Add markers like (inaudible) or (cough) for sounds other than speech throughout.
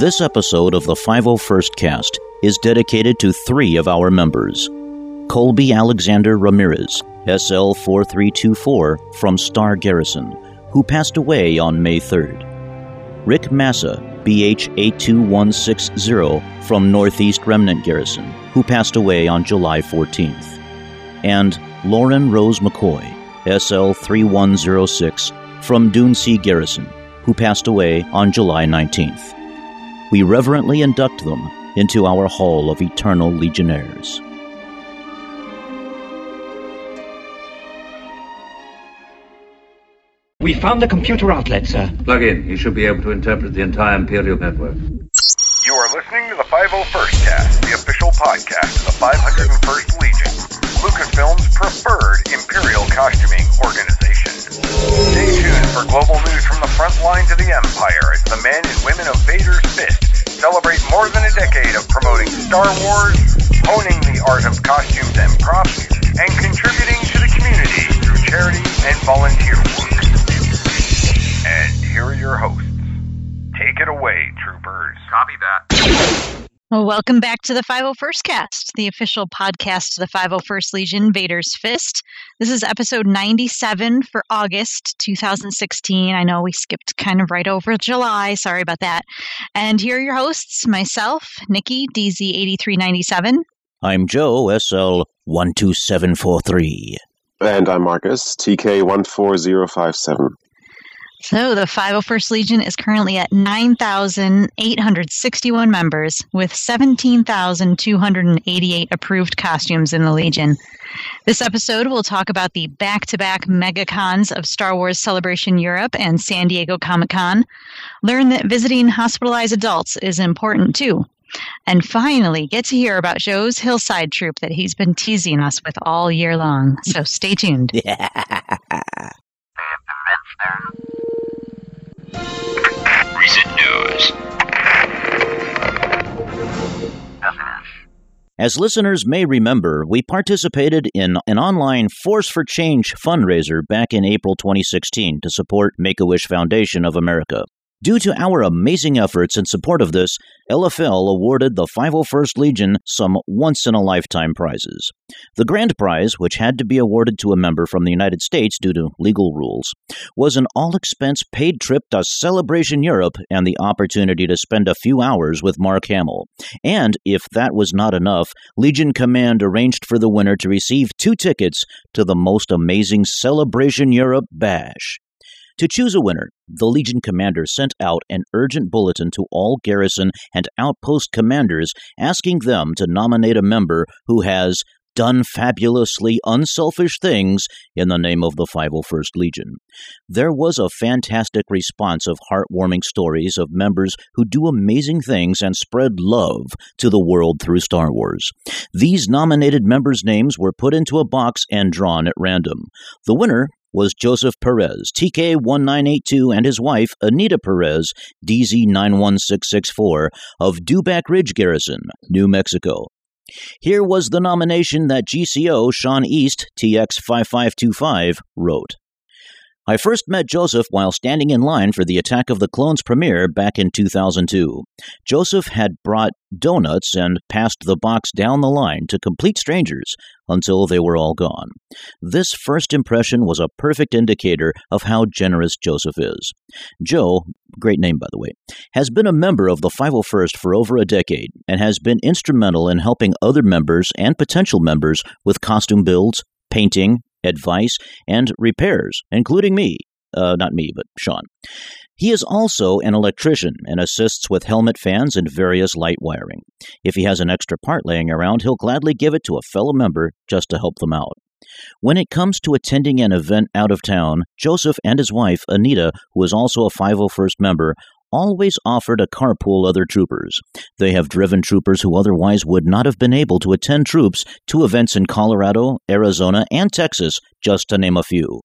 This episode of the 501st Cast is dedicated to three of our members Colby Alexander Ramirez, SL 4324 from Star Garrison, who passed away on May 3rd. Rick Massa, BH 82160 from Northeast Remnant Garrison, who passed away on July 14th. And Lauren Rose McCoy, SL 3106 from Dune Sea Garrison, who passed away on July 19th. We reverently induct them into our Hall of Eternal Legionnaires. We found the computer outlet, sir. Plug in. You should be able to interpret the entire Imperial network. You are listening to the 501st Cast, the official podcast of the 501st Legion, Lucasfilm's preferred Imperial costuming organization. Stay tuned for global news from the front lines of the Empire as the men and women of Vader's Fist celebrate more than a decade of promoting Star Wars, honing the art of costumes and props, and contributing to the community through charity and volunteer work. And here are your hosts. Take it away, troopers. Copy that. Well, welcome back to the 501st Cast, the official podcast of the 501st Legion, Vader's Fist. This is episode 97 for August 2016. I know we skipped kind of right over July. Sorry about that. And here are your hosts myself, Nikki, DZ8397. I'm Joe, SL 12743. And I'm Marcus, TK14057. So the 501st Legion is currently at 9,861 members with 17,288 approved costumes in the Legion. This episode will talk about the back to back megacons of Star Wars Celebration Europe and San Diego Comic Con. Learn that visiting hospitalized adults is important too. And finally, get to hear about Joe's Hillside Troop that he's been teasing us with all year long. So stay tuned. (laughs) Recent news. As listeners may remember, we participated in an online Force for Change fundraiser back in April 2016 to support Make a Wish Foundation of America. Due to our amazing efforts in support of this, LFL awarded the 501st Legion some once in a lifetime prizes. The grand prize, which had to be awarded to a member from the United States due to legal rules, was an all expense paid trip to Celebration Europe and the opportunity to spend a few hours with Mark Hamill. And if that was not enough, Legion Command arranged for the winner to receive two tickets to the most amazing Celebration Europe bash. To choose a winner, the Legion commander sent out an urgent bulletin to all garrison and outpost commanders asking them to nominate a member who has done fabulously unselfish things in the name of the 501st Legion. There was a fantastic response of heartwarming stories of members who do amazing things and spread love to the world through Star Wars. These nominated members' names were put into a box and drawn at random. The winner was Joseph Perez, TK1982, and his wife, Anita Perez, DZ91664, of Dewback Ridge Garrison, New Mexico. Here was the nomination that GCO Sean East, TX5525, wrote. I first met Joseph while standing in line for the Attack of the Clones premiere back in 2002. Joseph had brought donuts and passed the box down the line to complete strangers until they were all gone. This first impression was a perfect indicator of how generous Joseph is. Joe, great name by the way, has been a member of the 501st for over a decade and has been instrumental in helping other members and potential members with costume builds, painting, advice, and repairs, including me. Uh, not me, but Sean. He is also an electrician and assists with helmet fans and various light wiring. If he has an extra part laying around, he'll gladly give it to a fellow member just to help them out. When it comes to attending an event out of town, Joseph and his wife, Anita, who is also a 501st member, always offer to carpool other troopers. They have driven troopers who otherwise would not have been able to attend troops to events in Colorado, Arizona, and Texas, just to name a few.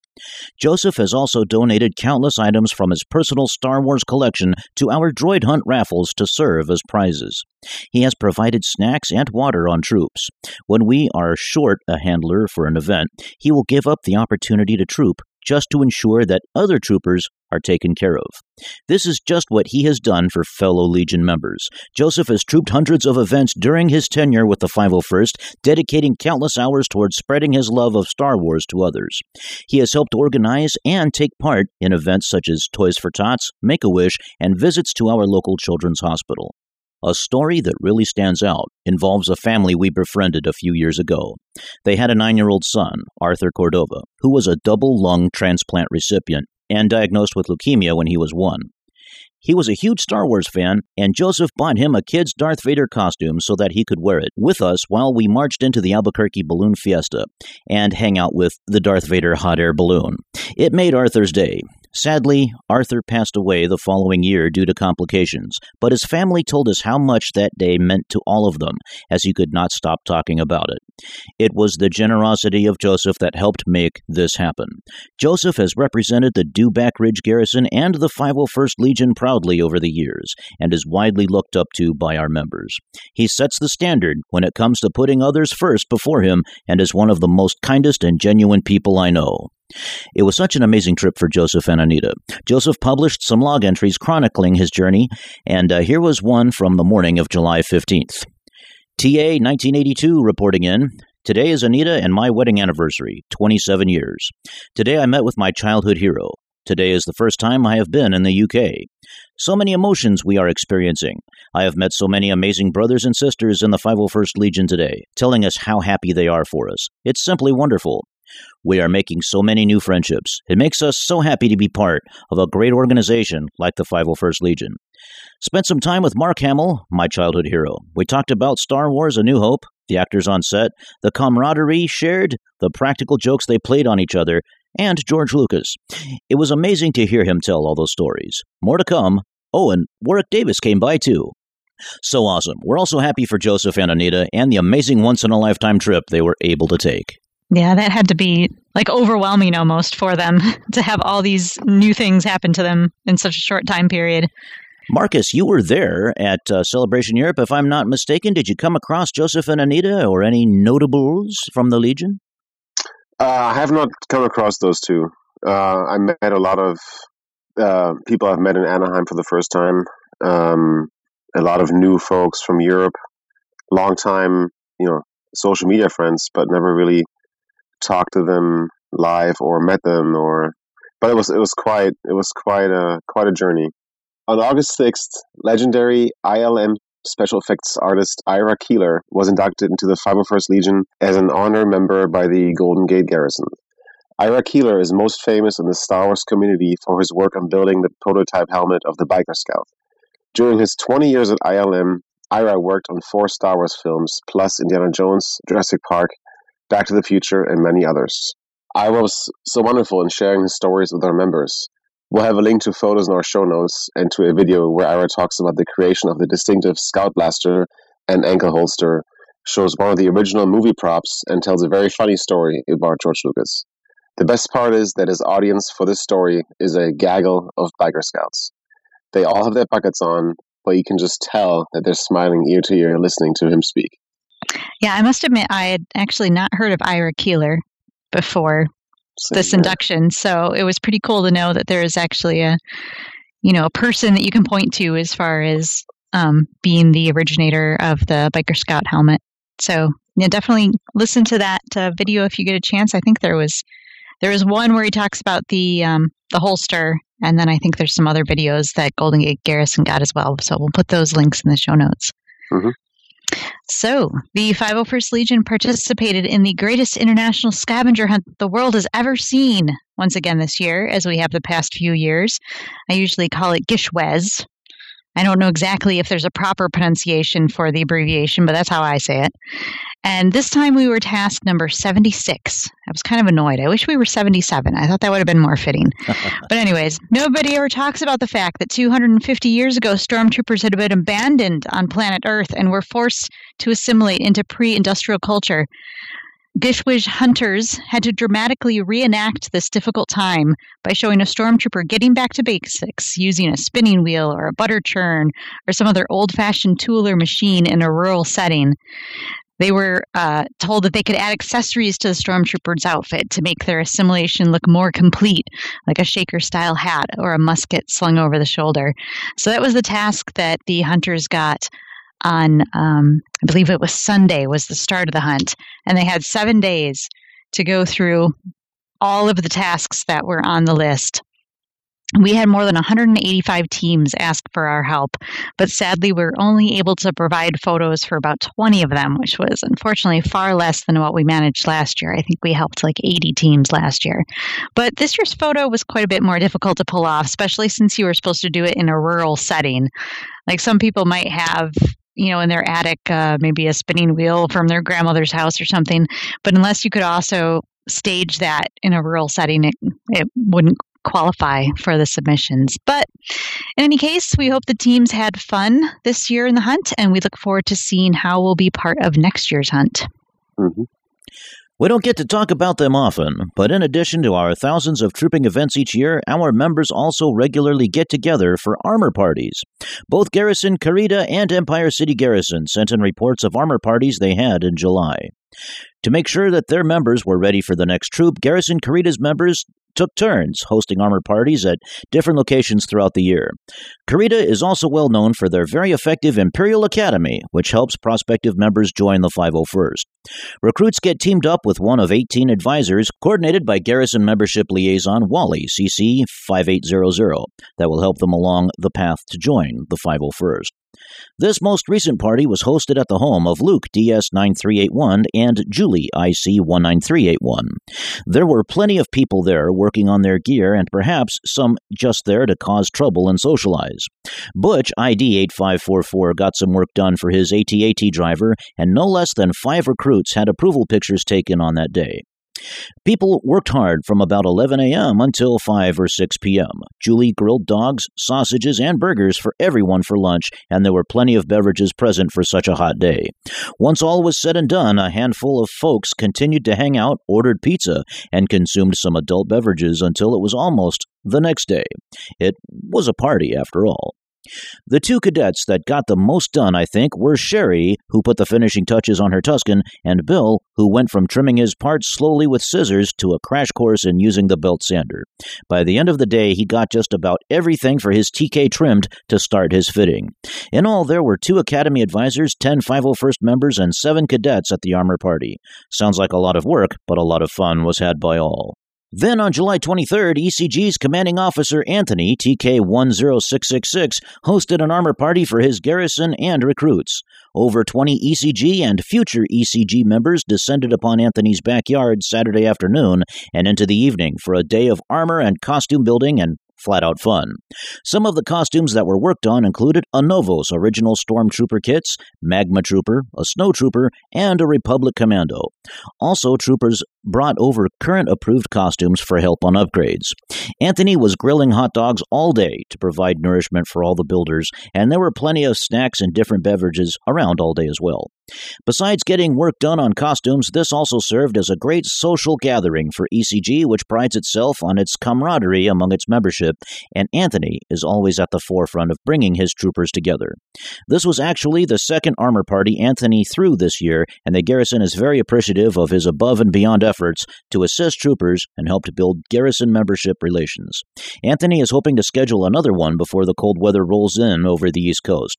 Joseph has also donated countless items from his personal Star Wars collection to our droid hunt raffles to serve as prizes. He has provided snacks and water on troops. When we are short a handler for an event, he will give up the opportunity to troop just to ensure that other troopers are taken care of. This is just what he has done for fellow Legion members. Joseph has trooped hundreds of events during his tenure with the 501st, dedicating countless hours towards spreading his love of Star Wars to others. He has helped organize and take part in events such as Toys for Tots, Make a Wish, and visits to our local children's hospital. A story that really stands out involves a family we befriended a few years ago. They had a nine year old son, Arthur Cordova, who was a double lung transplant recipient and diagnosed with leukemia when he was one. He was a huge Star Wars fan, and Joseph bought him a kid's Darth Vader costume so that he could wear it with us while we marched into the Albuquerque Balloon Fiesta and hang out with the Darth Vader hot air balloon. It made Arthur's day. Sadly, Arthur passed away the following year due to complications, but his family told us how much that day meant to all of them, as he could not stop talking about it. It was the generosity of Joseph that helped make this happen. Joseph has represented the Dewback Ridge Garrison and the 501st Legion proudly over the years, and is widely looked up to by our members. He sets the standard when it comes to putting others first before him, and is one of the most kindest and genuine people I know. It was such an amazing trip for Joseph and Anita. Joseph published some log entries chronicling his journey, and uh, here was one from the morning of July 15th. TA 1982 reporting in. Today is Anita and my wedding anniversary, 27 years. Today I met with my childhood hero. Today is the first time I have been in the UK. So many emotions we are experiencing. I have met so many amazing brothers and sisters in the 501st Legion today, telling us how happy they are for us. It's simply wonderful. We are making so many new friendships. It makes us so happy to be part of a great organization like the 501st Legion. Spent some time with Mark Hamill, my childhood hero. We talked about Star Wars A New Hope, the actors on set, the camaraderie shared, the practical jokes they played on each other, and George Lucas. It was amazing to hear him tell all those stories. More to come. Oh, and Warwick Davis came by too. So awesome. We're also happy for Joseph and Anita and the amazing once in a lifetime trip they were able to take. Yeah, that had to be like overwhelming almost for them (laughs) to have all these new things happen to them in such a short time period. Marcus, you were there at uh, Celebration Europe, if I'm not mistaken. Did you come across Joseph and Anita or any notables from the Legion? Uh, I have not come across those two. Uh, I met a lot of uh, people I've met in Anaheim for the first time. Um, a lot of new folks from Europe, long time, you know, social media friends, but never really talked to them live or met them or. But it was it was quite it was quite a quite a journey. On August sixth, legendary ILM special effects artist Ira Keeler was inducted into the 501st Legion as an honor member by the Golden Gate Garrison. Ira Keeler is most famous in the Star Wars community for his work on building the prototype helmet of the Biker Scout. During his 20 years at ILM, Ira worked on four Star Wars films, plus Indiana Jones, Jurassic Park, Back to the Future, and many others. Ira was so wonderful in sharing his stories with our members. We'll have a link to photos in our show notes and to a video where Ira talks about the creation of the distinctive Scout Blaster and ankle holster, shows one of the original movie props, and tells a very funny story about George Lucas. The best part is that his audience for this story is a gaggle of biker scouts. They all have their buckets on, but you can just tell that they're smiling ear to ear listening to him speak. Yeah, I must admit, I had actually not heard of Ira Keeler before this induction, so it was pretty cool to know that there is actually a, you know, a person that you can point to as far as um, being the originator of the Biker Scout helmet. So yeah, definitely listen to that uh, video if you get a chance. I think there was there was one where he talks about the um, the holster, and then I think there's some other videos that Golden Gate Garrison got as well. So we'll put those links in the show notes. Mhm. So, the 501st Legion participated in the greatest international scavenger hunt the world has ever seen once again this year, as we have the past few years. I usually call it Gishwez. I don't know exactly if there's a proper pronunciation for the abbreviation, but that's how I say it. And this time we were task number 76. I was kind of annoyed. I wish we were 77. I thought that would have been more fitting. (laughs) but, anyways, nobody ever talks about the fact that 250 years ago, stormtroopers had been abandoned on planet Earth and were forced to assimilate into pre industrial culture. Gishwish hunters had to dramatically reenact this difficult time by showing a stormtrooper getting back to basics using a spinning wheel or a butter churn or some other old fashioned tool or machine in a rural setting. They were uh, told that they could add accessories to the stormtrooper's outfit to make their assimilation look more complete, like a shaker style hat or a musket slung over the shoulder. So that was the task that the hunters got on, um, I believe it was Sunday, was the start of the hunt. And they had seven days to go through all of the tasks that were on the list. We had more than 185 teams ask for our help, but sadly, we were only able to provide photos for about 20 of them, which was unfortunately far less than what we managed last year. I think we helped like 80 teams last year. But this year's photo was quite a bit more difficult to pull off, especially since you were supposed to do it in a rural setting. Like some people might have you know, in their attic, uh, maybe a spinning wheel from their grandmother's house or something. But unless you could also stage that in a rural setting, it, it wouldn't qualify for the submissions. But in any case, we hope the teams had fun this year in the hunt, and we look forward to seeing how we'll be part of next year's hunt. hmm We don't get to talk about them often, but in addition to our thousands of trooping events each year, our members also regularly get together for armor parties. Both Garrison Carida and Empire City Garrison sent in reports of armor parties they had in July. To make sure that their members were ready for the next troop, Garrison Carida's members took turns hosting armor parties at different locations throughout the year. Carida is also well known for their very effective Imperial Academy, which helps prospective members join the 501st. Recruits get teamed up with one of 18 advisors, coordinated by Garrison Membership Liaison Wally, CC 5800, that will help them along the path to join the 501st. This most recent party was hosted at the home of Luke DS9381 and Julie IC19381. There were plenty of people there working on their gear and perhaps some just there to cause trouble and socialize. Butch ID 8544 got some work done for his ATAT driver, and no less than five recruits had approval pictures taken on that day. People worked hard from about 11 a.m. until 5 or 6 p.m. Julie grilled dogs, sausages, and burgers for everyone for lunch, and there were plenty of beverages present for such a hot day. Once all was said and done, a handful of folks continued to hang out, ordered pizza, and consumed some adult beverages until it was almost the next day. It was a party, after all. The two cadets that got the most done, I think, were Sherry, who put the finishing touches on her Tusken, and Bill, who went from trimming his parts slowly with scissors to a crash course in using the belt sander. By the end of the day, he got just about everything for his TK trimmed to start his fitting. In all, there were two Academy advisors, 10 501st members, and seven cadets at the armor party. Sounds like a lot of work, but a lot of fun was had by all. Then on July 23rd, ECG's commanding officer Anthony, TK 10666, hosted an armor party for his garrison and recruits. Over 20 ECG and future ECG members descended upon Anthony's backyard Saturday afternoon and into the evening for a day of armor and costume building and flat out fun. Some of the costumes that were worked on included ANOVOS original Stormtrooper kits, Magma Trooper, a Snow Trooper, and a Republic Commando. Also, troopers brought over current approved costumes for help on upgrades. Anthony was grilling hot dogs all day to provide nourishment for all the builders, and there were plenty of snacks and different beverages around all day as well. Besides getting work done on costumes, this also served as a great social gathering for ECG, which prides itself on its camaraderie among its membership, and Anthony is always at the forefront of bringing his troopers together. This was actually the second armor party Anthony threw this year, and the garrison is very appreciative of his above and beyond efforts to assist troopers and help to build garrison membership relations. Anthony is hoping to schedule another one before the cold weather rolls in over the East Coast.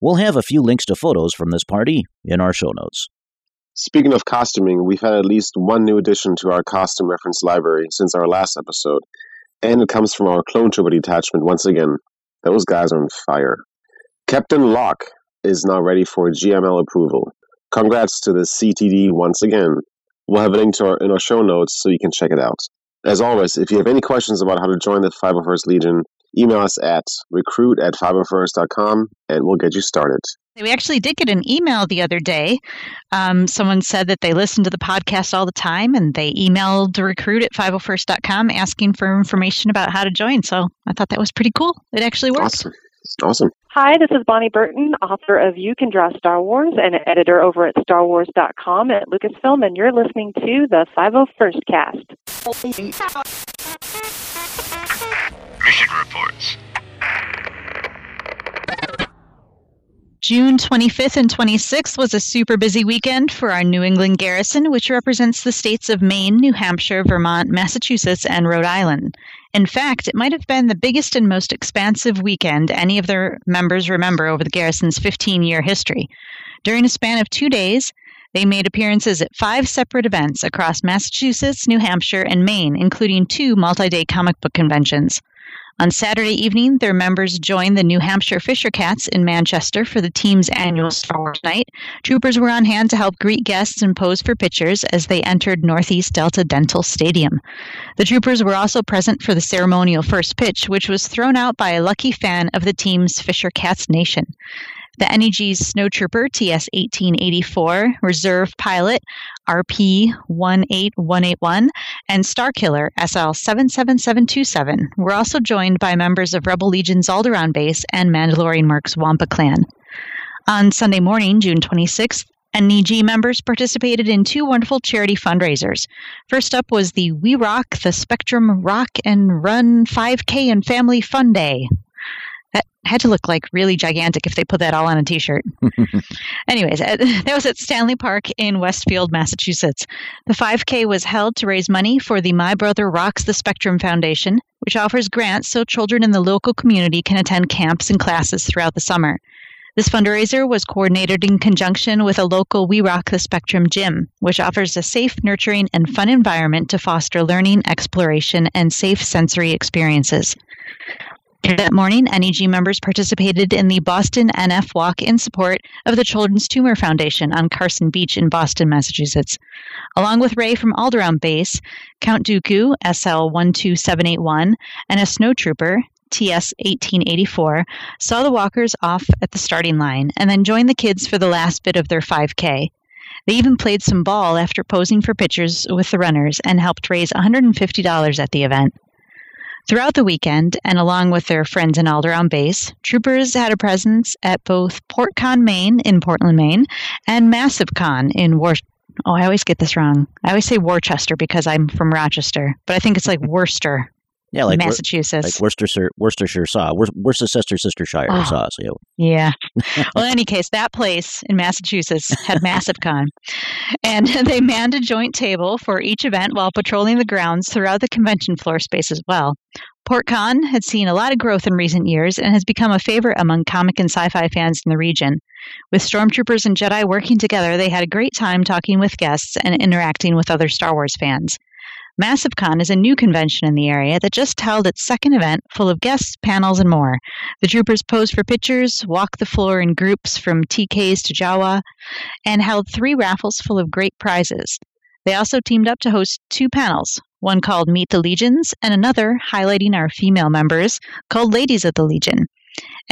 We'll have a few links to photos from this party in our show notes. Speaking of costuming, we've had at least one new addition to our costume reference library since our last episode, and it comes from our Clone Trooper detachment once again. Those guys are on fire. Captain Locke is now ready for GML approval. Congrats to the CTD once again. We'll have a link to our, in our show notes so you can check it out. As always, if you have any questions about how to join the 501st Legion, email us at recruit at 501st.com and we'll get you started. We actually did get an email the other day. Um, someone said that they listen to the podcast all the time and they emailed recruit at 501st.com asking for information about how to join. So I thought that was pretty cool. It actually worked. Awesome. Awesome. Hi, this is Bonnie Burton, author of You Can Draw Star Wars and an editor over at StarWars.com at Lucasfilm, and you're listening to the 501st Cast. Mission reports. June 25th and 26th was a super busy weekend for our New England garrison, which represents the states of Maine, New Hampshire, Vermont, Massachusetts, and Rhode Island. In fact, it might have been the biggest and most expansive weekend any of their members remember over the garrison's 15 year history. During a span of two days, they made appearances at five separate events across Massachusetts, New Hampshire, and Maine, including two multi day comic book conventions. On Saturday evening, their members joined the New Hampshire Fisher Cats in Manchester for the team's annual Star Wars night. Troopers were on hand to help greet guests and pose for pictures as they entered Northeast Delta Dental Stadium. The troopers were also present for the ceremonial first pitch, which was thrown out by a lucky fan of the team's Fisher Cats Nation the NEG's Snowtrooper TS 1884, Reserve Pilot RP 18181, and Starkiller SL 77727 were also joined by members of Rebel Legion's Alderaan base and Mandalorian Mercs Wampa clan. On Sunday morning, June 26th, NEG members participated in two wonderful charity fundraisers. First up was the We Rock the Spectrum Rock and Run 5K and Family Fun Day, had to look like really gigantic if they put that all on a t-shirt. (laughs) Anyways, uh, (laughs) that was at Stanley Park in Westfield, Massachusetts. The 5K was held to raise money for the My Brother Rocks the Spectrum Foundation, which offers grants so children in the local community can attend camps and classes throughout the summer. This fundraiser was coordinated in conjunction with a local We Rock the Spectrum gym, which offers a safe, nurturing, and fun environment to foster learning, exploration, and safe sensory experiences. That morning, NEG members participated in the Boston NF Walk in support of the Children's Tumor Foundation on Carson Beach in Boston, Massachusetts. Along with Ray from Alderaan Base, Count Dooku, SL 12781, and a snowtrooper, TS 1884, saw the walkers off at the starting line and then joined the kids for the last bit of their 5K. They even played some ball after posing for pictures with the runners and helped raise $150 at the event. Throughout the weekend, and along with their friends in Alderaan Base, troopers had a presence at both PortCon Maine in Portland, Maine, and MassiveCon in War. Oh, I always get this wrong. I always say Worcester because I'm from Rochester, but I think it's like Worcester. Yeah, like Massachusetts, like Worcestershire, Worcestershire saw, Worcestershire, Sistershire Oh. saw. So, Yeah. (laughs) well, in any case, that place in Massachusetts had massive con. And (laughs) they manned a joint table for each event while patrolling the grounds throughout the convention floor space as well. PortCon had seen a lot of growth in recent years and has become a favorite among comic and sci fi fans in the region. With stormtroopers and Jedi working together, they had a great time talking with guests and interacting with other Star Wars fans. MassiveCon is a new convention in the area that just held its second event full of guests, panels, and more. The troopers posed for pictures, walked the floor in groups from TKs to Jawa, and held three raffles full of great prizes. They also teamed up to host two panels, one called Meet the Legions and another highlighting our female members called Ladies of the Legion.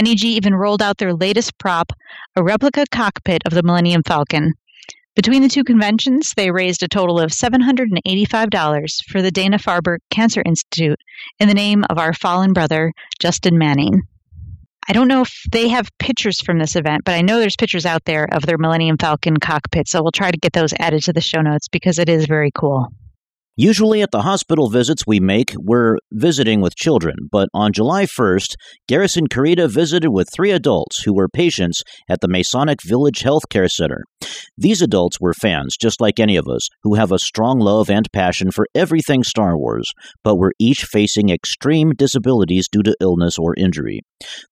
NEG even rolled out their latest prop, a replica cockpit of the Millennium Falcon. Between the two conventions, they raised a total of $785 for the Dana Farber Cancer Institute in the name of our fallen brother, Justin Manning. I don't know if they have pictures from this event, but I know there's pictures out there of their Millennium Falcon cockpit, so we'll try to get those added to the show notes because it is very cool. Usually at the hospital visits we make, we're visiting with children, but on July 1st, Garrison Carida visited with three adults who were patients at the Masonic Village Healthcare Center. These adults were fans, just like any of us, who have a strong love and passion for everything Star Wars, but were each facing extreme disabilities due to illness or injury.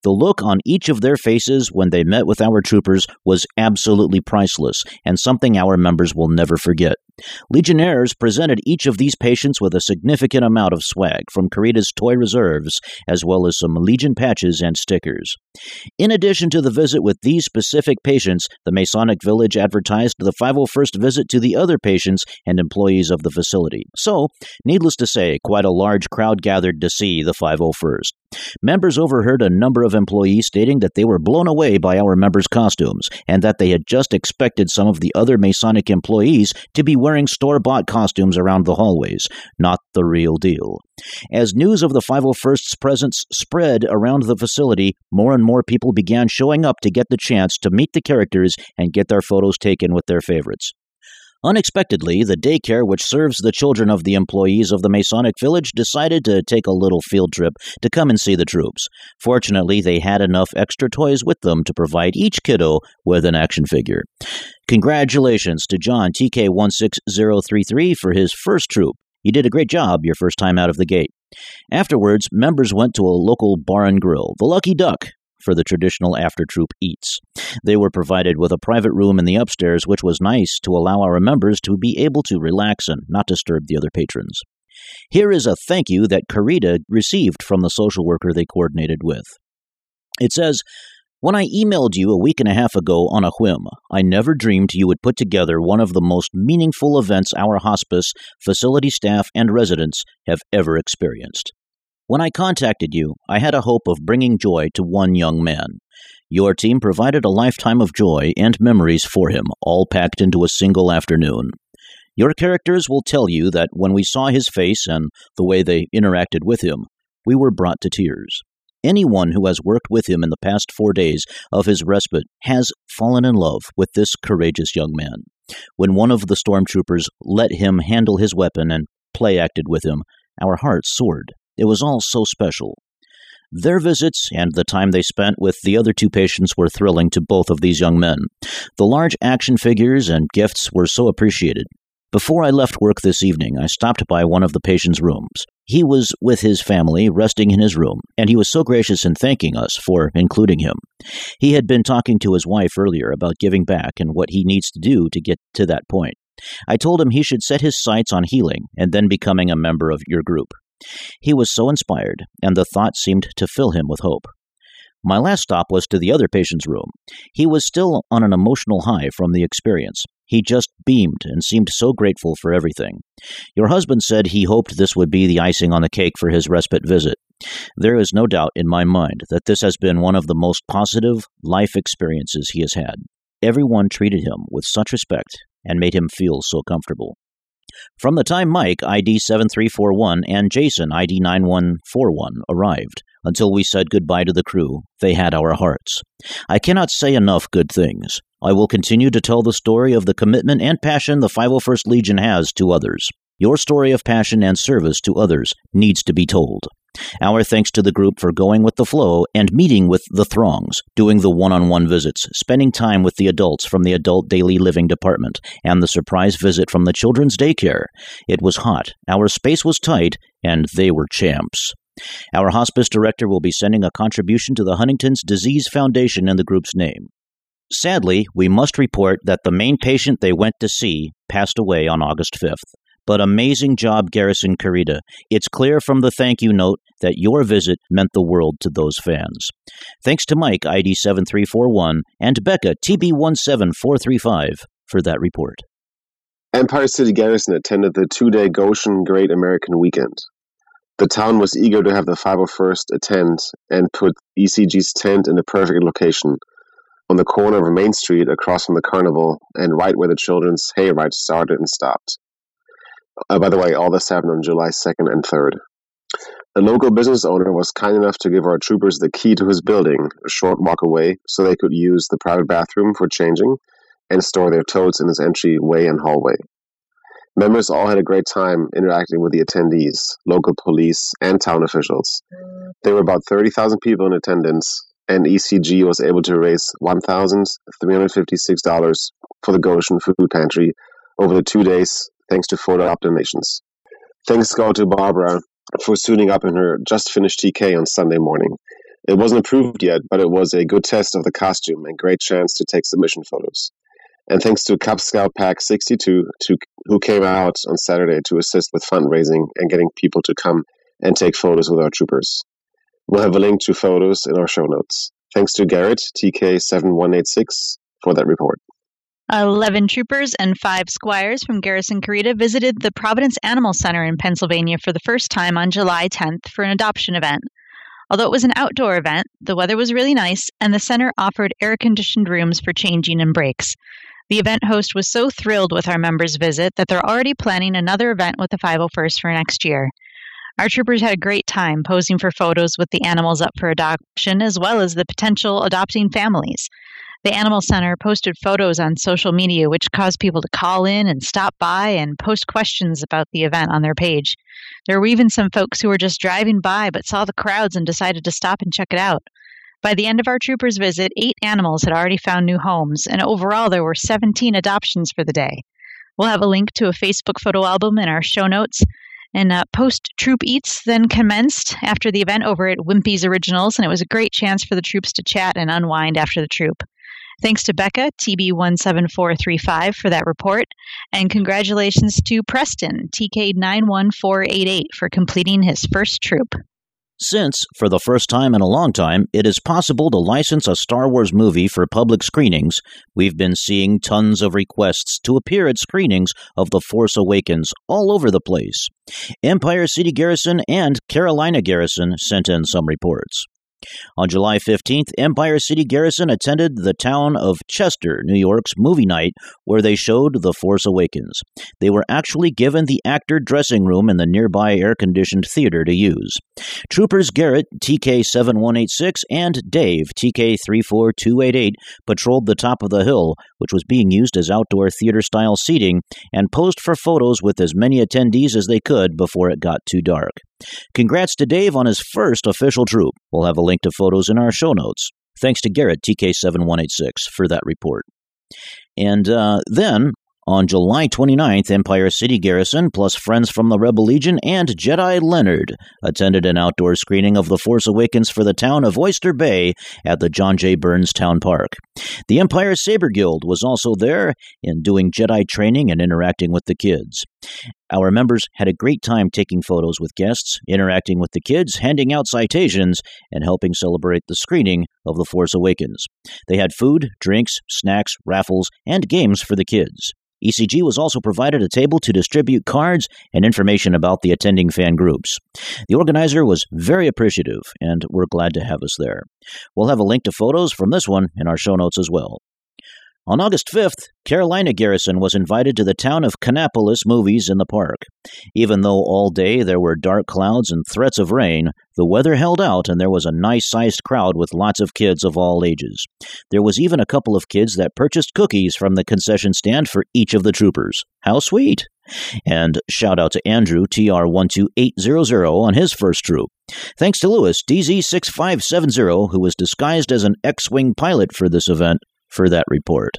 The look on each of their faces when they met with our troopers was absolutely priceless, and something our members will never forget. Legionnaires presented each of these patients with a significant amount of swag from Carida's toy reserves, as well as some Legion patches and stickers. In addition to the visit with these specific patients, the Masonic Village advertised the 501st visit to the other patients and employees of the facility. So, needless to say, quite a large crowd gathered to see the 501st. Members overheard a number of employees stating that they were blown away by our members' costumes and that they had just expected some of the other Masonic employees to be wearing store bought costumes around the hallways, not the real deal. As news of the 501st's presence spread around the facility, more and more people began showing up to get the chance to meet the characters and get their photos taken with their favorites. Unexpectedly, the daycare which serves the children of the employees of the Masonic Village decided to take a little field trip to come and see the troops. Fortunately, they had enough extra toys with them to provide each kiddo with an action figure. Congratulations to John TK16033 for his first troop. You did a great job your first time out of the gate. Afterwards, members went to a local bar and grill, the Lucky Duck, for the traditional after troop eats. They were provided with a private room in the upstairs, which was nice to allow our members to be able to relax and not disturb the other patrons. Here is a thank you that Carida received from the social worker they coordinated with. It says, when I emailed you a week and a half ago on a whim, I never dreamed you would put together one of the most meaningful events our hospice, facility staff, and residents have ever experienced. When I contacted you, I had a hope of bringing joy to one young man. Your team provided a lifetime of joy and memories for him, all packed into a single afternoon. Your characters will tell you that when we saw his face and the way they interacted with him, we were brought to tears. Anyone who has worked with him in the past four days of his respite has fallen in love with this courageous young man. When one of the stormtroopers let him handle his weapon and play acted with him, our hearts soared. It was all so special. Their visits and the time they spent with the other two patients were thrilling to both of these young men. The large action figures and gifts were so appreciated. Before I left work this evening, I stopped by one of the patient's rooms. He was with his family, resting in his room, and he was so gracious in thanking us for including him. He had been talking to his wife earlier about giving back and what he needs to do to get to that point. I told him he should set his sights on healing and then becoming a member of your group. He was so inspired, and the thought seemed to fill him with hope. My last stop was to the other patient's room. He was still on an emotional high from the experience. He just beamed and seemed so grateful for everything. Your husband said he hoped this would be the icing on the cake for his respite visit. There is no doubt in my mind that this has been one of the most positive life experiences he has had. Everyone treated him with such respect and made him feel so comfortable. From the time Mike, ID 7341, and Jason, ID 9141, arrived until we said goodbye to the crew, they had our hearts. I cannot say enough good things. I will continue to tell the story of the commitment and passion the 501st Legion has to others. Your story of passion and service to others needs to be told. Our thanks to the group for going with the flow and meeting with the throngs, doing the one on one visits, spending time with the adults from the Adult Daily Living Department, and the surprise visit from the children's daycare. It was hot, our space was tight, and they were champs. Our hospice director will be sending a contribution to the Huntington's Disease Foundation in the group's name. Sadly, we must report that the main patient they went to see passed away on August 5th. But amazing job, Garrison Carida. It's clear from the thank you note that your visit meant the world to those fans. Thanks to Mike, ID 7341, and Becca, TB17435, for that report. Empire City Garrison attended the two day Goshen Great American Weekend. The town was eager to have the 501st attend and put ECG's tent in the perfect location on the corner of Main Street across from the carnival and right where the children's hayride started and stopped. Uh, by the way, all this happened on July 2nd and 3rd. A local business owner was kind enough to give our troopers the key to his building, a short walk away, so they could use the private bathroom for changing and store their totes in his entryway and hallway. Members all had a great time interacting with the attendees, local police, and town officials. There were about 30,000 people in attendance, and ECG was able to raise $1,356 for the Goshen Food Pantry over the two days thanks to photo optimizations. Thanks go to Barbara for suiting up in her just finished TK on Sunday morning. It wasn't approved yet, but it was a good test of the costume and great chance to take submission photos. And thanks to Cub Scout Pack 62, to, who came out on Saturday to assist with fundraising and getting people to come and take photos with our troopers. We'll have a link to photos in our show notes. Thanks to Garrett, TK7186, for that report. 11 troopers and five squires from Garrison Carida visited the Providence Animal Center in Pennsylvania for the first time on July 10th for an adoption event. Although it was an outdoor event, the weather was really nice, and the center offered air conditioned rooms for changing and breaks. The event host was so thrilled with our members' visit that they're already planning another event with the 501st for next year. Our troopers had a great time posing for photos with the animals up for adoption as well as the potential adopting families. The Animal Center posted photos on social media, which caused people to call in and stop by and post questions about the event on their page. There were even some folks who were just driving by but saw the crowds and decided to stop and check it out. By the end of our troopers' visit, eight animals had already found new homes, and overall there were 17 adoptions for the day. We'll have a link to a Facebook photo album in our show notes. And uh, post troop eats then commenced after the event over at Wimpy's Originals, and it was a great chance for the troops to chat and unwind after the troop. Thanks to Becca, TB17435, for that report, and congratulations to Preston, TK91488, for completing his first troop. Since, for the first time in a long time, it is possible to license a Star Wars movie for public screenings, we've been seeing tons of requests to appear at screenings of The Force Awakens all over the place. Empire City Garrison and Carolina Garrison sent in some reports. On July 15th, Empire City Garrison attended the town of Chester, New York's movie night, where they showed The Force Awakens. They were actually given the actor dressing room in the nearby air conditioned theater to use. Troopers Garrett, TK7186, and Dave, TK34288, patrolled the top of the hill, which was being used as outdoor theater style seating, and posed for photos with as many attendees as they could before it got too dark. Congrats to Dave on his first official troop. We'll have a link to photos in our show notes. Thanks to Garrett, TK7186, for that report. And uh, then, on July 29th, Empire City Garrison, plus friends from the Rebel Legion and Jedi Leonard, attended an outdoor screening of The Force Awakens for the town of Oyster Bay at the John J. Burns Town Park. The Empire Saber Guild was also there in doing Jedi training and interacting with the kids. Our members had a great time taking photos with guests, interacting with the kids, handing out citations, and helping celebrate the screening of The Force Awakens. They had food, drinks, snacks, raffles, and games for the kids. ECG was also provided a table to distribute cards and information about the attending fan groups. The organizer was very appreciative, and we're glad to have us there. We'll have a link to photos from this one in our show notes as well. On August 5th, Carolina Garrison was invited to the town of Kannapolis movies in the park. Even though all day there were dark clouds and threats of rain, the weather held out and there was a nice sized crowd with lots of kids of all ages. There was even a couple of kids that purchased cookies from the concession stand for each of the troopers. How sweet! And shout out to Andrew, TR12800, on his first troop. Thanks to Lewis, DZ6570, who was disguised as an X Wing pilot for this event for that report.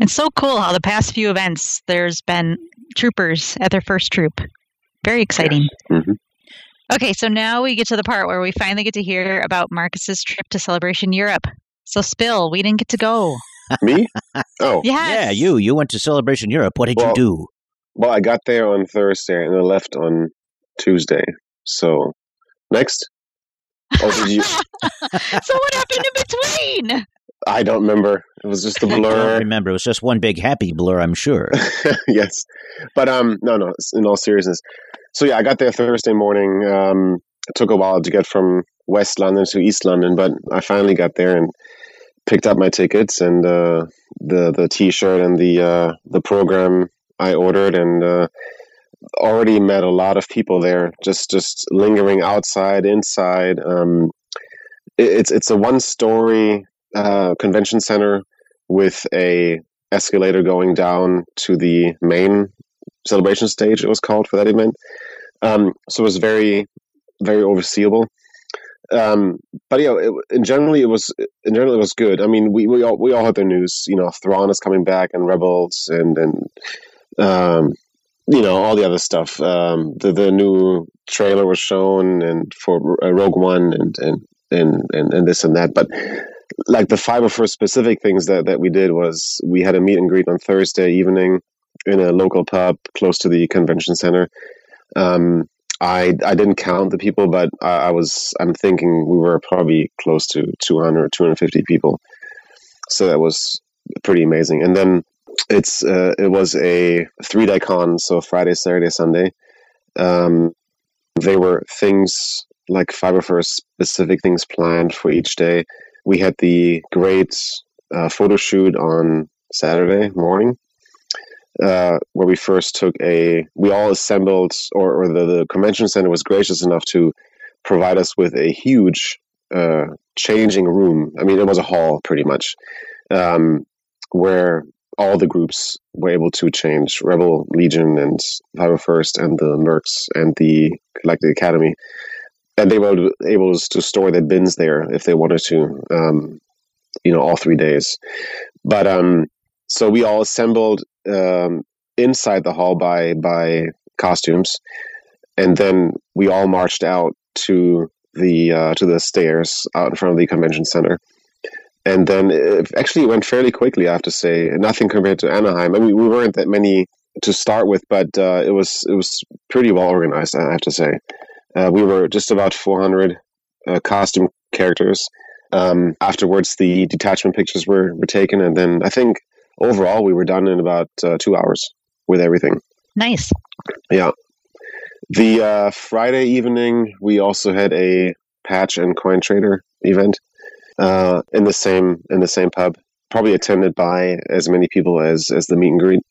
It's so cool how the past few events there's been troopers at their first troop. Very exciting. Mm-hmm. Okay, so now we get to the part where we finally get to hear about Marcus's trip to Celebration Europe. So spill, we didn't get to go. Me? (laughs) Oh, Yes. Yeah, you. You went to Celebration Europe. What did Well- you do? well, I got there on Thursday and I left on Tuesday. So, next. Oh, did you? (laughs) so what happened in between? I don't remember. It was just a (laughs) I don't blur. remember. It was just one big happy blur, I'm sure. (laughs) yes, but um, no, no. In all seriousness, so yeah, I got there Thursday morning. Um, it took a while to get from West London to East London, but I finally got there and picked up my tickets and uh, the the T-shirt and the uh, the program I ordered, and uh, already met a lot of people there. Just just lingering outside, inside. Um, it, it's it's a one story uh, convention center with a escalator going down to the main celebration stage. It was called for that event. Um, so it was very, very overseeable. Um, but yeah, it, in generally it was in general it was good. I mean, we we all we all had the news. You know, Thrawn is coming back and Rebels and and um, you know all the other stuff. Um, the the new trailer was shown and for Rogue One and and and and, and this and that, but like the 501st specific things that, that we did was we had a meet and greet on Thursday evening in a local pub close to the convention center. Um, I I didn't count the people, but I, I was I'm thinking we were probably close to 200 250 people. So that was pretty amazing. And then it's uh, it was a three day con, so Friday, Saturday, Sunday. Um, there were things like 501st specific things planned for each day we had the great uh, photo shoot on Saturday morning, uh, where we first took a. We all assembled, or, or the, the convention center was gracious enough to provide us with a huge uh, changing room. I mean, it was a hall pretty much, um, where all the groups were able to change Rebel Legion and 501st and the Mercs and the Galactic Academy. And they were able to store their bins there if they wanted to, um, you know, all three days. But um, so we all assembled um, inside the hall by by costumes, and then we all marched out to the uh, to the stairs out in front of the convention center and then it actually went fairly quickly. I have to say, nothing compared to Anaheim. I mean, we weren't that many to start with, but uh, it was it was pretty well organized. I have to say, uh, we were just about 400 uh, costume characters. Um, afterwards, the detachment pictures were, were taken, and then I think overall we were done in about uh, two hours with everything. Nice. Yeah. The uh, Friday evening, we also had a patch and coin trader event uh, in the same in the same pub, probably attended by as many people as as the meet and greet.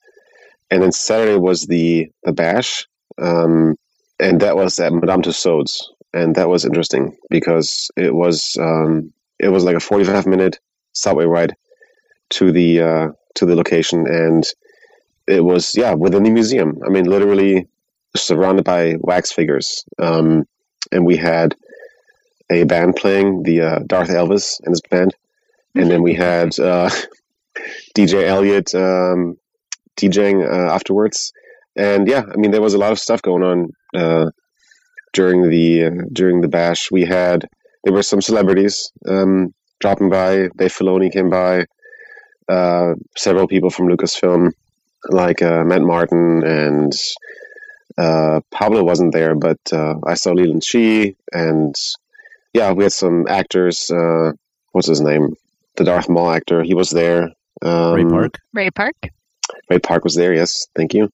And then Saturday was the the bash, um, and that was at Madame Tussauds, and that was interesting because it was um, it was like a forty five minute subway ride to the uh, to the location, and it was yeah within the museum. I mean, literally surrounded by wax figures, um, and we had a band playing the uh, Darth Elvis and his band, and then we (laughs) had uh, (laughs) DJ Elliott um, DJing uh, afterwards. And yeah, I mean there was a lot of stuff going on uh, during the uh, during the bash. We had there were some celebrities um, dropping by. Dave Filoni came by. Uh, several people from Lucasfilm, like Matt Martin and uh, Pablo wasn't there, but uh, I saw Leland Chee and yeah, we had some actors. Uh, what's his name? The Darth Maul actor. He was there. Um, Ray Park. Ray Park. Ray Park was there. Yes, thank you.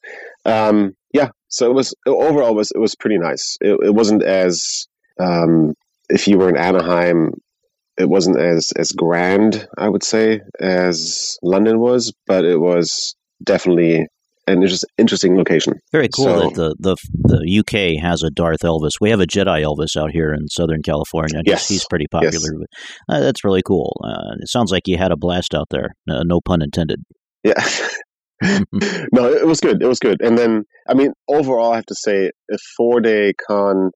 Um, yeah, so it was overall it was it was pretty nice. It, it wasn't as um, if you were in Anaheim, it wasn't as as grand, I would say, as London was, but it was definitely an just interesting location. Very cool So- that the, the the UK has a Darth Elvis. We have a Jedi Elvis out here in Southern California. Yes. he's pretty popular. Uh, that's really cool. Uh, it sounds like you had a blast out there. Uh, no pun intended. Yeah. (laughs) (laughs) no, it was good. It was good. And then, I mean, overall, I have to say, a four day con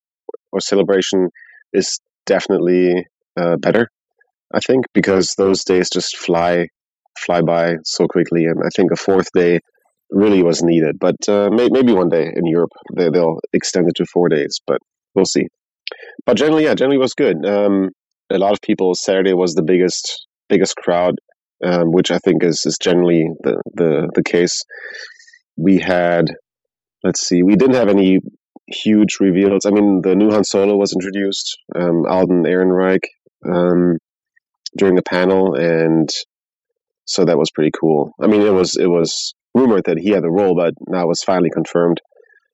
or celebration is definitely uh, better. I think because those days just fly fly by so quickly, and I think a fourth day really was needed. But uh, may, maybe one day in Europe they, they'll extend it to four days, but we'll see. But generally, yeah, generally was good. Um, a lot of people. Saturday was the biggest biggest crowd um, which I think is, is generally the, the, the case. We had, let's see, we didn't have any huge reveals. I mean, the new Han Solo was introduced, um, Alden Ehrenreich, um, during a panel, and so that was pretty cool. I mean, it was it was rumored that he had the role, but now it was finally confirmed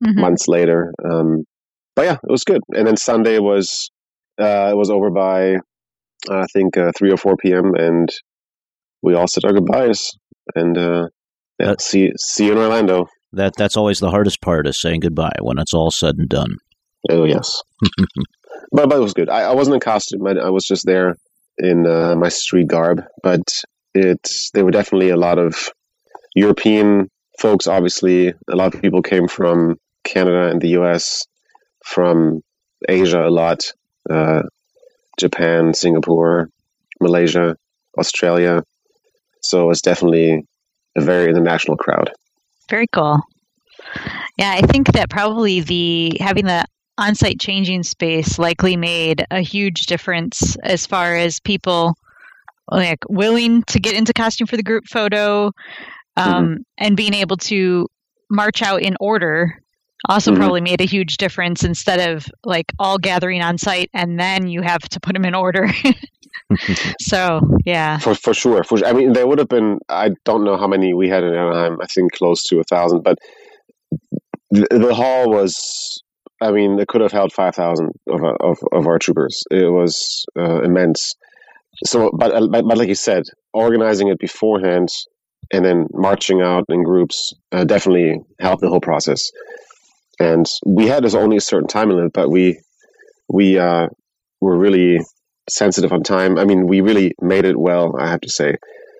Mhm. months later. Um, but yeah, it was good. And then Sunday was uh, it was over by I think uh, three or four p.m. and we all said our goodbyes. And uh, yeah, Uh, see see you in Orlando. That that's always the hardest part is saying goodbye when it's all said and done. Oh yes, (laughs) but but it was good. I, I wasn't in costume. I, I was just there in uh, my street garb. But it there were definitely a lot of European folks. Obviously, a lot of people came from Canada and the U.S. From Asia, a lot. Uh, Japan, Singapore, Malaysia, Australia. So it's definitely a very international crowd. Very cool. Yeah, I think that probably the having the on-site changing space likely made a huge difference as far as people like willing to get into costume for the group photo um, and being able to march out in order also Mhm. probably made a huge difference instead of like all gathering on site and then you have to put them in order. (laughs) (laughs) so, yeah. For for sure, for. I mean, there would have been. I don't know how many we had in Anaheim. I think close to a thousand. But the, the hall was. I mean, it could have held five thousand of, our- of of our troopers. It was uh, immense. So, but, uh, but but like you said, organizing it beforehand and then marching out in groups uh, definitely helped the whole process. And we had this only a certain time limit, but we we uh, were really sensitive on time. I mean, we really made it well, I have to say.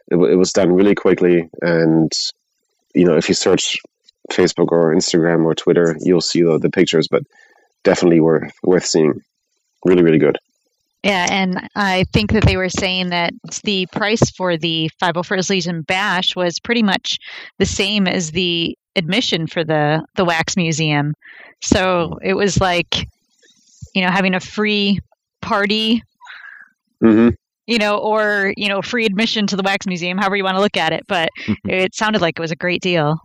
it, it was done really quickly, and you know, if you search Facebook or Instagram or Twitter, you'll see the, the pictures. But definitely worth worth seeing. Really, really good. Yeah, and I think that they were saying that the price for the 501st Legion Bash was pretty much the same as the admission for the the Wax Museum. So it was like, you know, having a free party, hmm you know, or you know, free admission to the Wax Museum, however you want to look at it. But it sounded like it was a great deal.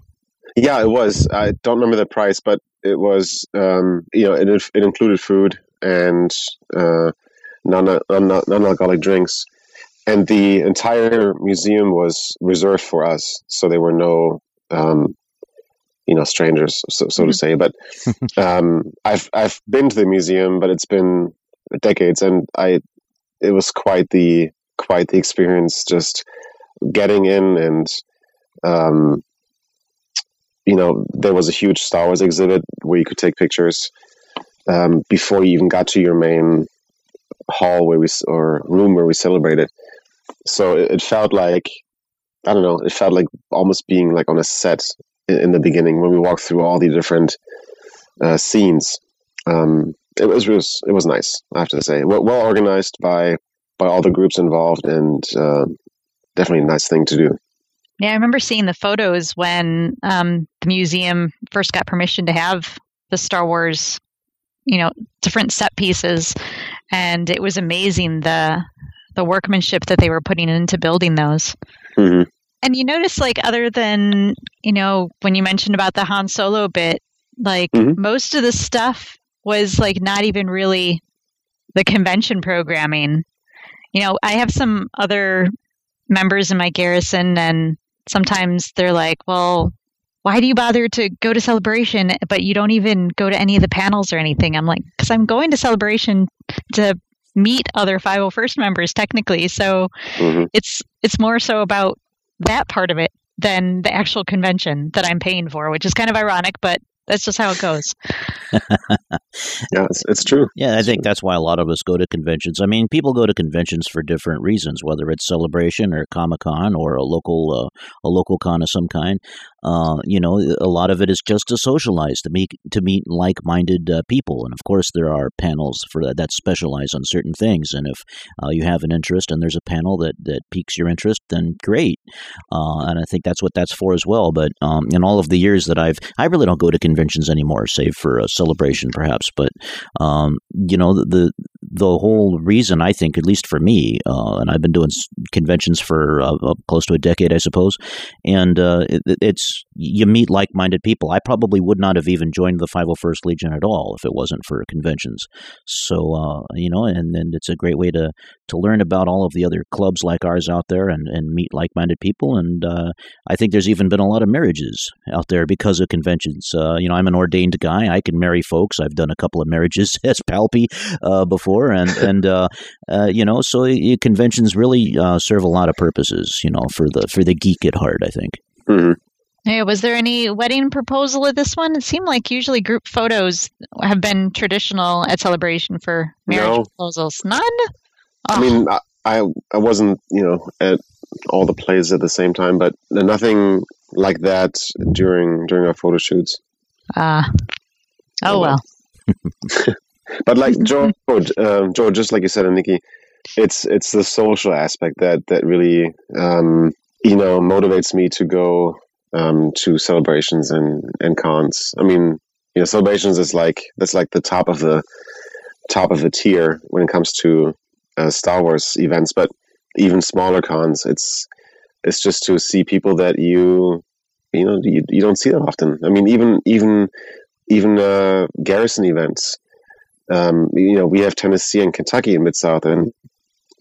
Yeah, it was. I don't remember the price, but it was. Um, you know, it it included food and uh, non non alcoholic drinks, and the entire museum was reserved for us. So there were no. Um, you know, strangers, so, so to say. But (laughs) um, I've I've been to the museum, but it's been decades, and I it was quite the quite the experience just getting in and um, you know there was a huge Star Wars exhibit where you could take pictures um, before you even got to your main hall where we or room where we celebrated. So it, it felt like I don't know. It felt like almost being like on a set in, in the beginning when we walked through all the different uh, scenes. Um, it was, it was it was nice. I have to say, well, well organized by by all the groups involved, and uh, definitely a nice thing to do. Yeah, I remember seeing the photos when um, the museum first got permission to have the Star Wars, you know, different set pieces, and it was amazing the the workmanship that they were putting into building those. hmm And you notice, like, other than you know, when you mentioned about the Han Solo bit, like Mhm. most of the stuff was like not even really the convention programming. You know, I have some other members in my garrison, and sometimes they're like, well, why do you bother to go to celebration, but you don't even go to any of the panels or anything? I'm like, because I'm going to celebration to meet other 501st members technically. So hmm it's it's more so about that part of it than the actual convention that I'm paying for, which is kind of ironic, but that's just how it goes. Yeah, it's, it's true. Yeah, I think that's why a lot of us go to conventions. I mean, people go to conventions for different reasons, whether it's celebration or Comic Con or a local uh, a local con of some kind. Uh, you know, a lot of it is just to socialize, to meet to meet like minded uh, people, and of course, there are panels for that that specialize on certain things. And if uh, you have an interest and there's a panel that that piques your interest, then great. Uh, and I think that's what that's for as well. But um, in all of the years that I've, I really don't go to conventions anymore, save for a celebration perhaps. But um, you know, the, the the whole reason I think, at least for me, uh, and I've been doing conventions for uh, uh, close to a decade, I suppose, and uh, it, it's you meet like-minded people. I probably would not have even joined the 501st Legion at all if it wasn't for conventions. So uh, you know, and then it's a great way to to learn about all of the other clubs like ours out there and, and meet like-minded people. And uh, I think there's even been a lot of marriages out there because of conventions. Uh, you know, I'm an ordained guy. I can marry folks. I've done a couple of marriages (laughs) as Palpy uh, before, and and uh, uh, you know, so uh, conventions really uh, serve a lot of purposes. You know, for the for the geek at heart, I think. hmm Hey, was there any wedding proposal at this one? It seemed like usually group photos have been traditional at celebration for marriage No. proposals. None? I Oh, mean, I, I I wasn't you know at all the plays at the same time, but nothing like that during during our photo shoots. uh, oh, well. (laughs) But like (laughs) Joe, um, Joe, just like you said, and Nikki, it's it's the social aspect that that really um, you know motivates me to go um, to celebrations and and cons. I mean, you know, celebrations is like that's like the top of the top of the tier when it comes to uh, Star Wars events, but even smaller cons, it's it's just to see people that you you know you, you don't see that often. I mean, even even even uh, garrison events. Um, you know, we have Tennessee and Kentucky in Mid South, and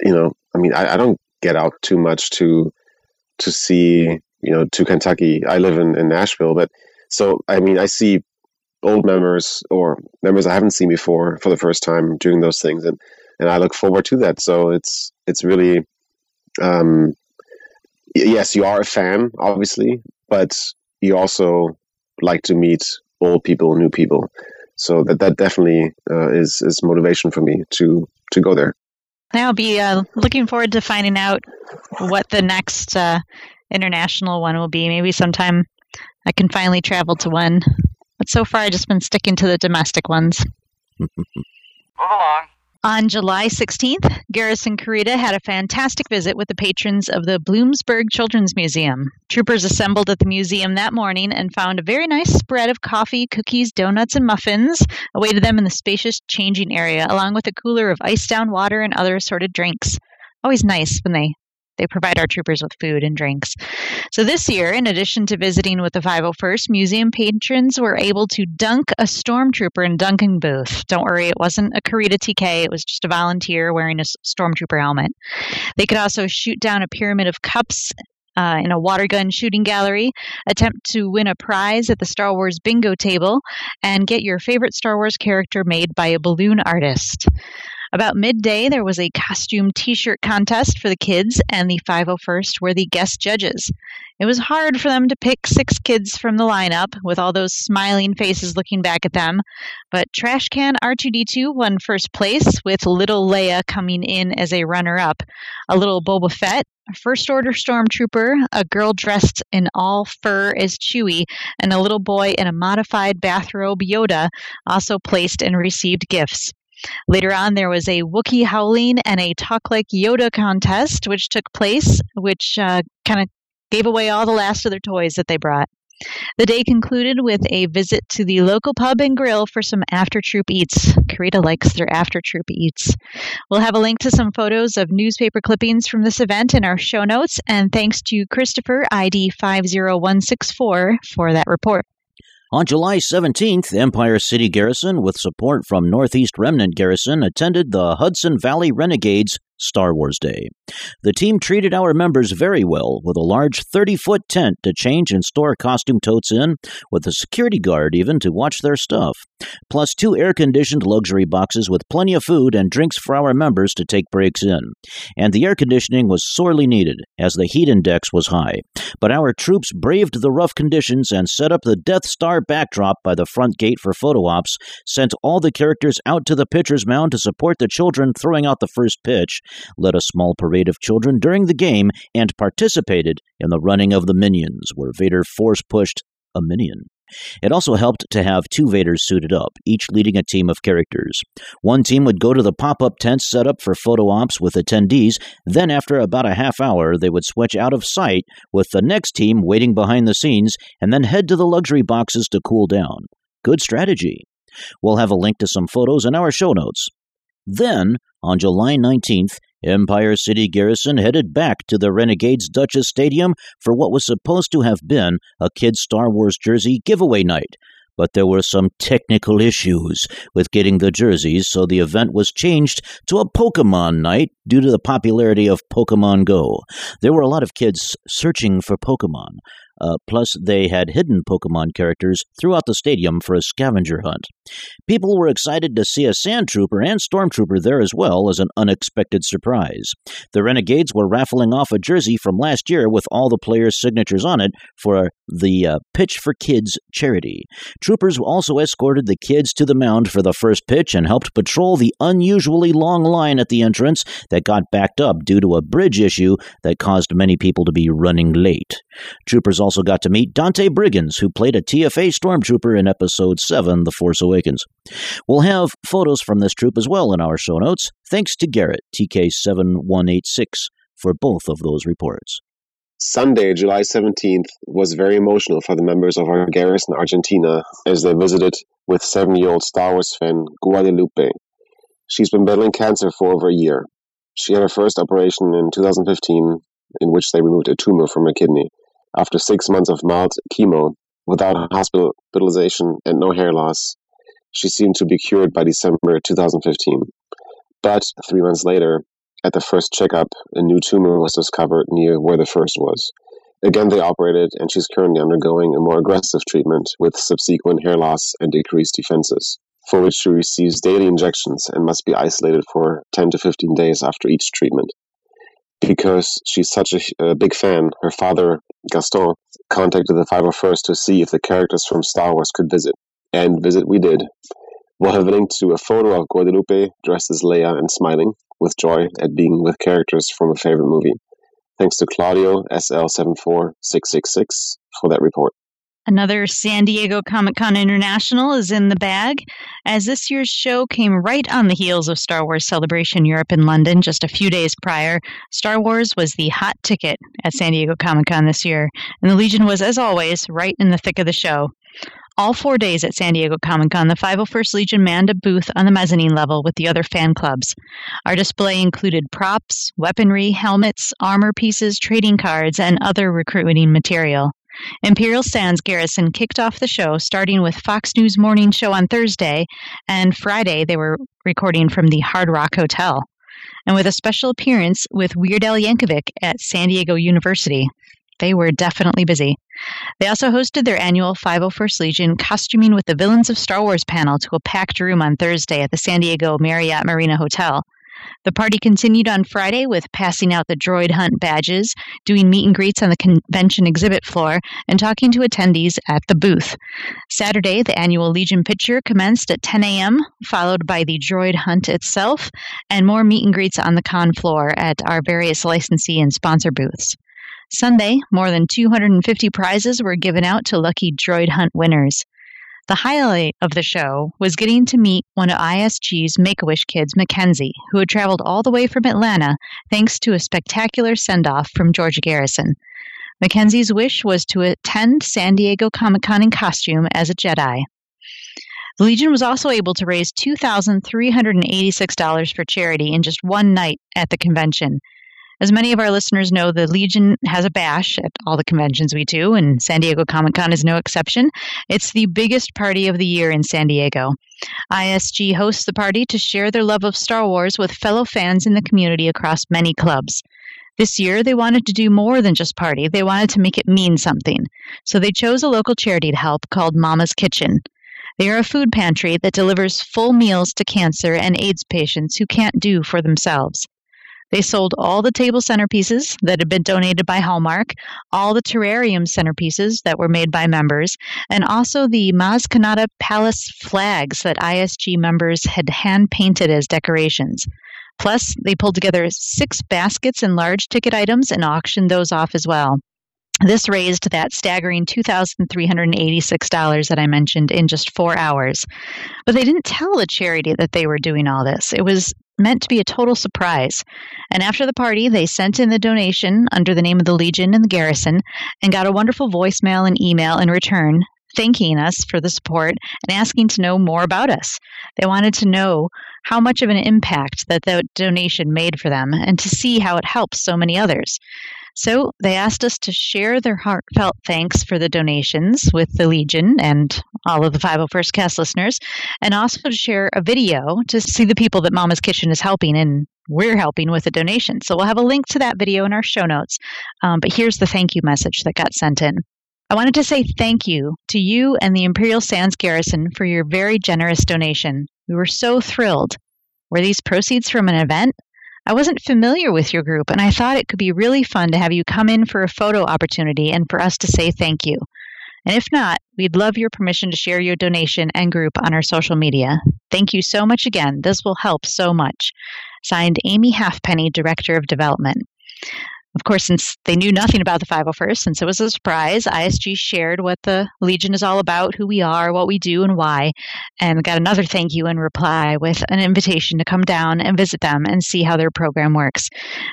you know, I mean, I, I don't get out too much to to see you know to Kentucky. I live in, in Nashville, but so I mean, I see old members or members I haven't seen before for the first time doing those things, and and I look forward to that. So it's it's really, um, yes, you are a fan, obviously, but you also like to meet old people, new people. So that that definitely uh, is is motivation for me to to go there. I'll be uh, looking forward to finding out what the next uh, international one will be. Maybe sometime I can finally travel to one. But so far, I've just been sticking to the domestic ones. Move along. On July 16th, Garrison Carida had a fantastic visit with the patrons of the Bloomsburg Children's Museum. Troopers assembled at the museum that morning and found a very nice spread of coffee, cookies, donuts, and muffins awaited them in the spacious changing area, along with a cooler of iced down water and other assorted drinks. Always nice when they they provide our troopers with food and drinks. So this year, in addition to visiting with the 501st, museum patrons were able to dunk a stormtrooper in dunking booth. Don't worry, it wasn't a Carida TK, it was just a volunteer wearing a stormtrooper helmet. They could also shoot down a pyramid of cups uh, in a water gun shooting gallery, attempt to win a prize at the Star Wars bingo table, and get your favorite Star Wars character made by a balloon artist. About midday, there was a costume t shirt contest for the kids, and the 501st were the guest judges. It was hard for them to pick six kids from the lineup, with all those smiling faces looking back at them, but Trash Can R2D2 won first place, with little Leia coming in as a runner up. A little Boba Fett, a First Order Stormtrooper, a girl dressed in all fur as Chewie, and a little boy in a modified bathrobe Yoda also placed and received gifts. Later on, there was a Wookiee howling and a talk like Yoda contest, which took place, which uh, kind of gave away all the last of their toys that they brought. The day concluded with a visit to the local pub and grill for some after troop eats. Carida likes their after troop eats. We'll have a link to some photos of newspaper clippings from this event in our show notes, and thanks to Christopher ID 50164 for that report. On July 17th, Empire City Garrison, with support from Northeast Remnant Garrison, attended the Hudson Valley Renegades Star Wars Day. The team treated our members very well with a large 30 foot tent to change and store costume totes in, with a security guard even to watch their stuff, plus two air conditioned luxury boxes with plenty of food and drinks for our members to take breaks in. And the air conditioning was sorely needed, as the heat index was high. But our troops braved the rough conditions and set up the Death Star backdrop by the front gate for photo ops, sent all the characters out to the pitcher's mound to support the children throwing out the first pitch, led a small parade of children during the game, and participated in the running of the minions, where Vader force pushed a minion. It also helped to have two Vaders suited up, each leading a team of characters. One team would go to the pop up tents set up for photo ops with attendees, then, after about a half hour, they would switch out of sight with the next team waiting behind the scenes and then head to the luxury boxes to cool down. Good strategy. We'll have a link to some photos in our show notes. Then, on July 19th, Empire City Garrison headed back to the Renegades Dutchess Stadium for what was supposed to have been a Kid Star Wars jersey giveaway night. But there were some technical issues with getting the jerseys, so the event was changed to a Pokemon night due to the popularity of Pokemon Go. There were a lot of kids searching for Pokemon. Uh, plus, they had hidden Pokemon characters throughout the stadium for a scavenger hunt. People were excited to see a Sand Trooper and Stormtrooper there as well as an unexpected surprise. The Renegades were raffling off a jersey from last year with all the players' signatures on it for the uh, Pitch for Kids charity. Troopers also escorted the kids to the mound for the first pitch and helped patrol the unusually long line at the entrance that got backed up due to a bridge issue that caused many people to be running late. Troopers also got to meet Dante Briggins, who played a TFA stormtrooper in Episode 7, The Force Awakens. We'll have photos from this troop as well in our show notes, thanks to Garrett, TK7186, for both of those reports. Sunday, July 17th, was very emotional for the members of our garrison Argentina as they visited with seven year old Star Wars fan Guadalupe. She's been battling cancer for over a year. She had her first operation in 2015, in which they removed a tumor from her kidney. After six months of mild chemo, without hospitalization and no hair loss, she seemed to be cured by December 2015. But three months later, at the first checkup, a new tumor was discovered near where the first was. Again, they operated, and she's currently undergoing a more aggressive treatment with subsequent hair loss and decreased defenses, for which she receives daily injections and must be isolated for 10 to 15 days after each treatment because she's such a, a, big fan, her father, Gaston, contacted the 501st to see if the characters from Star Wars could visit. And visit we did. We'll have a link to a photo of Guadalupe dressed as Leia and smiling with joy at being with characters from a favorite movie. Thanks to Claudio SL74666 for that report. Another San Diego Comic Con International is in the bag, as this year's show came right on the heels of Star Wars Celebration Europe in London just a few days prior. Star Wars was the hot ticket at San Diego Comic Con this year, and the Legion was, as always, right in the thick of the show. All four days at San Diego Comic Con, the 501st Legion manned a booth on the mezzanine level with the other fan clubs. Our display included props, weaponry, helmets, armor pieces, trading cards, and other recruiting material. Imperial Sands Garrison kicked off the show starting with Fox News Morning Show on Thursday, and Friday they were recording from the Hard Rock Hotel. And with a special appearance with Weird Al Yankovic at San Diego University. They were definitely busy. They also hosted their annual 501st Legion Costuming with the Villains of Star Wars panel to a packed room on Thursday at the San Diego Marriott Marina Hotel. The party continued on Friday with passing out the droid hunt badges, doing meet and greets on the convention exhibit floor, and talking to attendees at the booth. Saturday, the annual Legion picture commenced at 10 a.m., followed by the droid hunt itself, and more meet and greets on the con floor at our various licensee and sponsor booths. Sunday, more than 250 prizes were given out to lucky droid hunt winners. The highlight of the show was getting to meet one of ISG's Make a Wish kids, Mackenzie, who had traveled all the way from Atlanta thanks to a spectacular send off from Georgia Garrison. Mackenzie's wish was to attend San Diego Comic Con in costume as a Jedi. The Legion was also able to raise $2,386 for charity in just one night at the convention. As many of our listeners know, the Legion has a bash at all the conventions we do, and San Diego Comic Con is no exception. It's the biggest party of the year in San Diego. ISG hosts the party to share their love of Star Wars with fellow fans in the community across many clubs. This year, they wanted to do more than just party. They wanted to make it mean something. So they chose a local charity to help called Mama's Kitchen. They are a food pantry that delivers full meals to cancer and AIDS patients who can't do for themselves. They sold all the table centerpieces that had been donated by Hallmark, all the terrarium centerpieces that were made by members, and also the Maz Kanata Palace flags that ISG members had hand painted as decorations. Plus, they pulled together six baskets and large ticket items and auctioned those off as well. This raised that staggering $2,386 that I mentioned in just four hours. But they didn't tell the charity that they were doing all this. It was meant to be a total surprise. And after the party, they sent in the donation under the name of the Legion and the Garrison and got a wonderful voicemail and email in return thanking us for the support and asking to know more about us. They wanted to know how much of an impact that the donation made for them and to see how it helps so many others. So they asked us to share their heartfelt thanks for the donations with the Legion and all of the 501st cast listeners, and also to share a video to see the people that Mama's Kitchen is helping and we're helping with a donation. So we'll have a link to that video in our show notes. Um, but here's the thank you message that got sent in. I wanted to say thank you to you and the Imperial Sands Garrison for your very generous donation. We were so thrilled. Were these proceeds from an event? I wasn't familiar with your group, and I thought it could be really fun to have you come in for a photo opportunity and for us to say thank you. And if not, we'd love your permission to share your donation and group on our social media. Thank you so much again. This will help so much. Signed, Amy Halfpenny, Director of Development. Of course, since they knew nothing about the 501st, since it was a surprise, ISG shared what the Legion is all about, who we are, what we do, and why, and got another thank you in reply with an invitation to come down and visit them and see how their program works.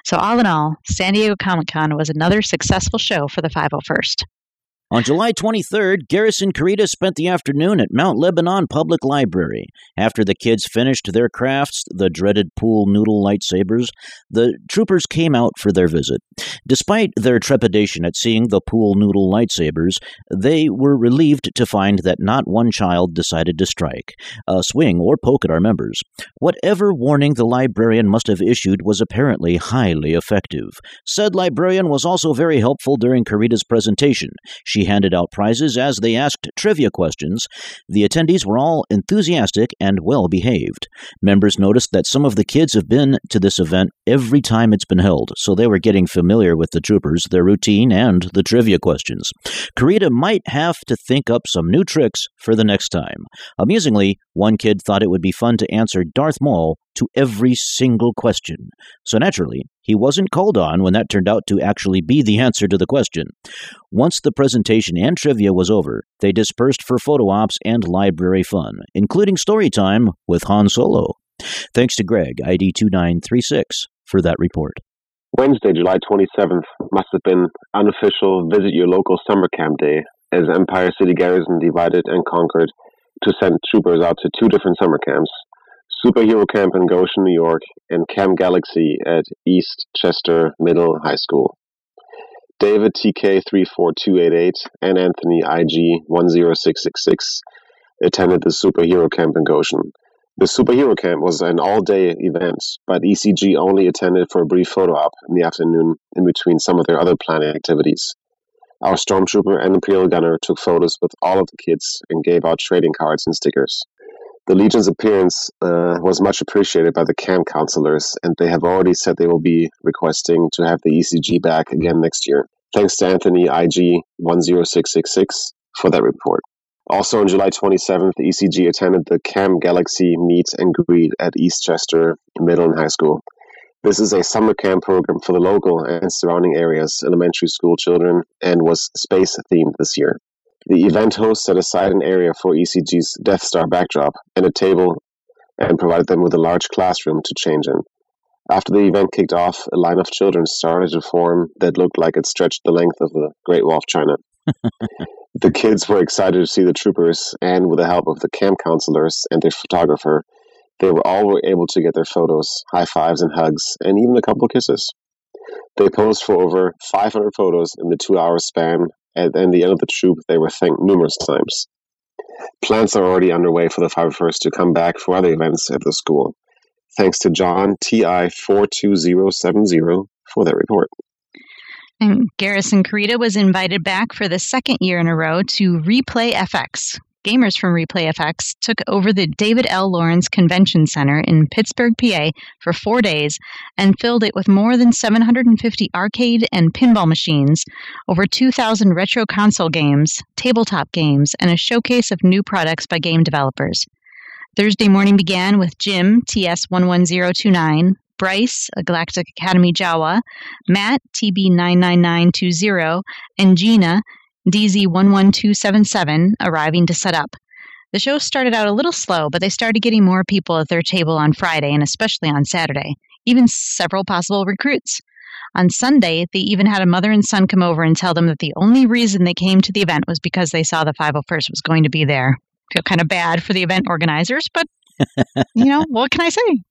So, all in all, San Diego Comic Con was another successful show for the 501st. On July 23rd, Garrison Carida spent the afternoon at Mount Lebanon Public Library. After the kids finished their crafts, the dreaded pool noodle lightsabers, the troopers came out for their visit. Despite their trepidation at seeing the pool noodle lightsabers, they were relieved to find that not one child decided to strike, uh, swing, or poke at our members. Whatever warning the librarian must have issued was apparently highly effective. Said librarian was also very helpful during Carida's presentation. She she handed out prizes as they asked trivia questions. The attendees were all enthusiastic and well behaved. Members noticed that some of the kids have been to this event every time it's been held, so they were getting familiar with the troopers, their routine, and the trivia questions. Carida might have to think up some new tricks for the next time. Amusingly, One kid thought it would be fun to answer Darth Maul to every single question. So naturally, he wasn't called on when that turned out to actually be the answer to the question. Once the presentation and trivia was over, they dispersed for photo ops and library fun, including story time with Han Solo. Thanks to Greg, ID 2936, for that report. Wednesday, July 27th, must have been unofficial visit your local summer camp day as Empire City Garrison divided and conquered to send troopers out to two different summer camps Superhero Camp in Goshen, New York, and Camp Galaxy at East Chester Middle High School. David TK34288 and Anthony IG 10666 attended the Superhero Camp in Goshen. The Superhero Camp was an all day event, but ECG only attended for a brief photo op in the afternoon in between some of their other planned activities. Our Stormtrooper and Imperial Gunner took photos with all of the kids and gave out trading cards and stickers. The Legion's appearance uh, was much appreciated by the camp counselors, and they have already said they will be requesting to have the ECG back again next year. Thanks to Anthony IG 10666 for that report. Also on July 27th, the ECG attended the Camp Galaxy meet and greet at East Chester Middle and High School. This is a summer camp program for the local and surrounding areas elementary school children and was space themed this year. The event host set aside an area for ECG's Death Star backdrop and a table and provided them with a large classroom to change in. After the event kicked off, a line of children started to form that looked like it stretched the length of the Great Wall of China. (laughs) the kids were excited to see the troopers, and with the help of the camp counselors and their photographer, they were all able to get their photos, high fives and hugs, and even a couple kisses. They posed for over 500 photos in the two hour span, and at the end of the troop, they were thanked numerous times. Plans are already underway for the 501st to come back for other events at the school. Thanks to John TI42070 for that report. And Garrison Carida was invited back for the second year in a row to Replay FX, gamers from ReplayFX took over the David L. Lawrence Convention Center in Pittsburgh, PA for four days and filled it with more than 750 arcade and pinball machines, over 2,000 retro console games, tabletop games, and a showcase of new products by game developers. Thursday morning began with Jim, TS11029, Bryce, a Galactic Academy Jawa, Matt, TB99920, and Gina, DZ11277 arriving to set up. The show started out a little slow, but they started getting more people at their table on Friday and especially on Saturday, even several possible recruits. On Sunday, they even had a mother and son come over and tell them that the only reason they came to the event was because they saw the 501st was going to be there. Feel kind of bad for the event organizers, but you know, what can I say?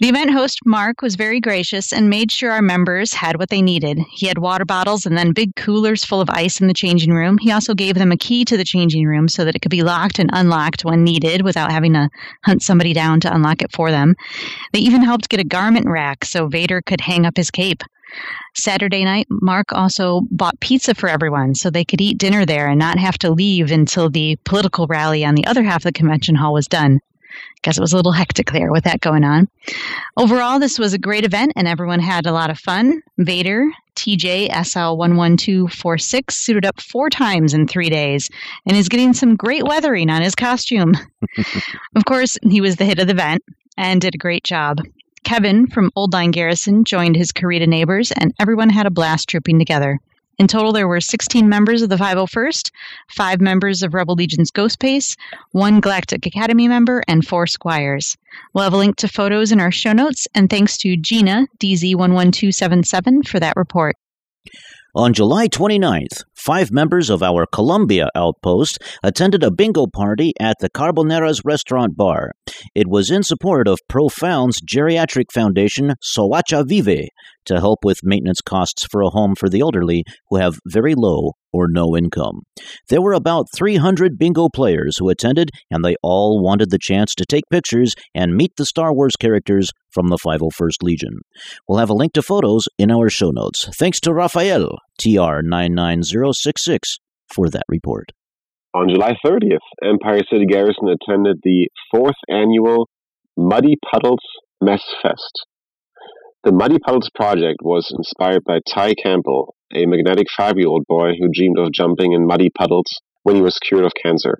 The event host, Mark, was very gracious and made sure our members had what they needed. He had water bottles and then big coolers full of ice in the changing room. He also gave them a key to the changing room so that it could be locked and unlocked when needed without having to hunt somebody down to unlock it for them. They even helped get a garment rack so Vader could hang up his cape. Saturday night, Mark also bought pizza for everyone so they could eat dinner there and not have to leave until the political rally on the other half of the convention hall was done. Guess it was a little hectic there with that going on. Overall, this was a great event and everyone had a lot of fun. Vader, TJ SL11246, suited up four times in three days and is getting some great weathering on his costume. (laughs) of course, he was the hit of the event and did a great job. Kevin from Old Line Garrison joined his Carida neighbors, and everyone had a blast trooping together. In total, there were 16 members of the 501st, five members of Rebel Legion's Ghost Base, one Galactic Academy member, and four squires. We'll have a link to photos in our show notes, and thanks to Gina, DZ11277, for that report. On July 29th, five members of our Colombia outpost attended a bingo party at the Carboneras restaurant bar. It was in support of Profound's geriatric foundation, Soacha Vive, to help with maintenance costs for a home for the elderly who have very low or no income. There were about 300 bingo players who attended, and they all wanted the chance to take pictures and meet the Star Wars characters from the 501st Legion. We'll have a link to photos in our show notes. Thanks to Raphael, TR99066, for that report. On July 30th, Empire City Garrison attended the fourth annual Muddy Puddles Mess Fest. The Muddy Puddles project was inspired by Ty Campbell, a magnetic five year old boy who dreamed of jumping in muddy puddles when he was cured of cancer.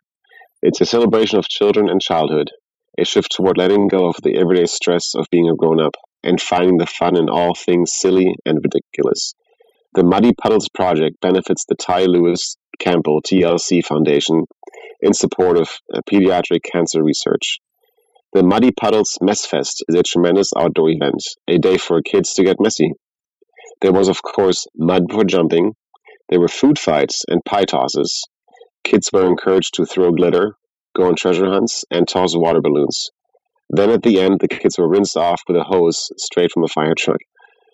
It's a celebration of children and childhood, a shift toward letting go of the everyday stress of being a grown up and finding the fun in all things silly and ridiculous. The Muddy Puddles Project benefits the Ty Louis Campbell TLC Foundation in support of uh, pediatric cancer research. The Muddy Puddles Mess Fest is a tremendous outdoor event, a day for kids to get messy. There was, of course, mud for jumping. There were food fights and pie tosses. Kids were encouraged to throw glitter, go on treasure hunts, and toss water balloons. Then at the end, the kids were rinsed off with a hose straight from a fire truck.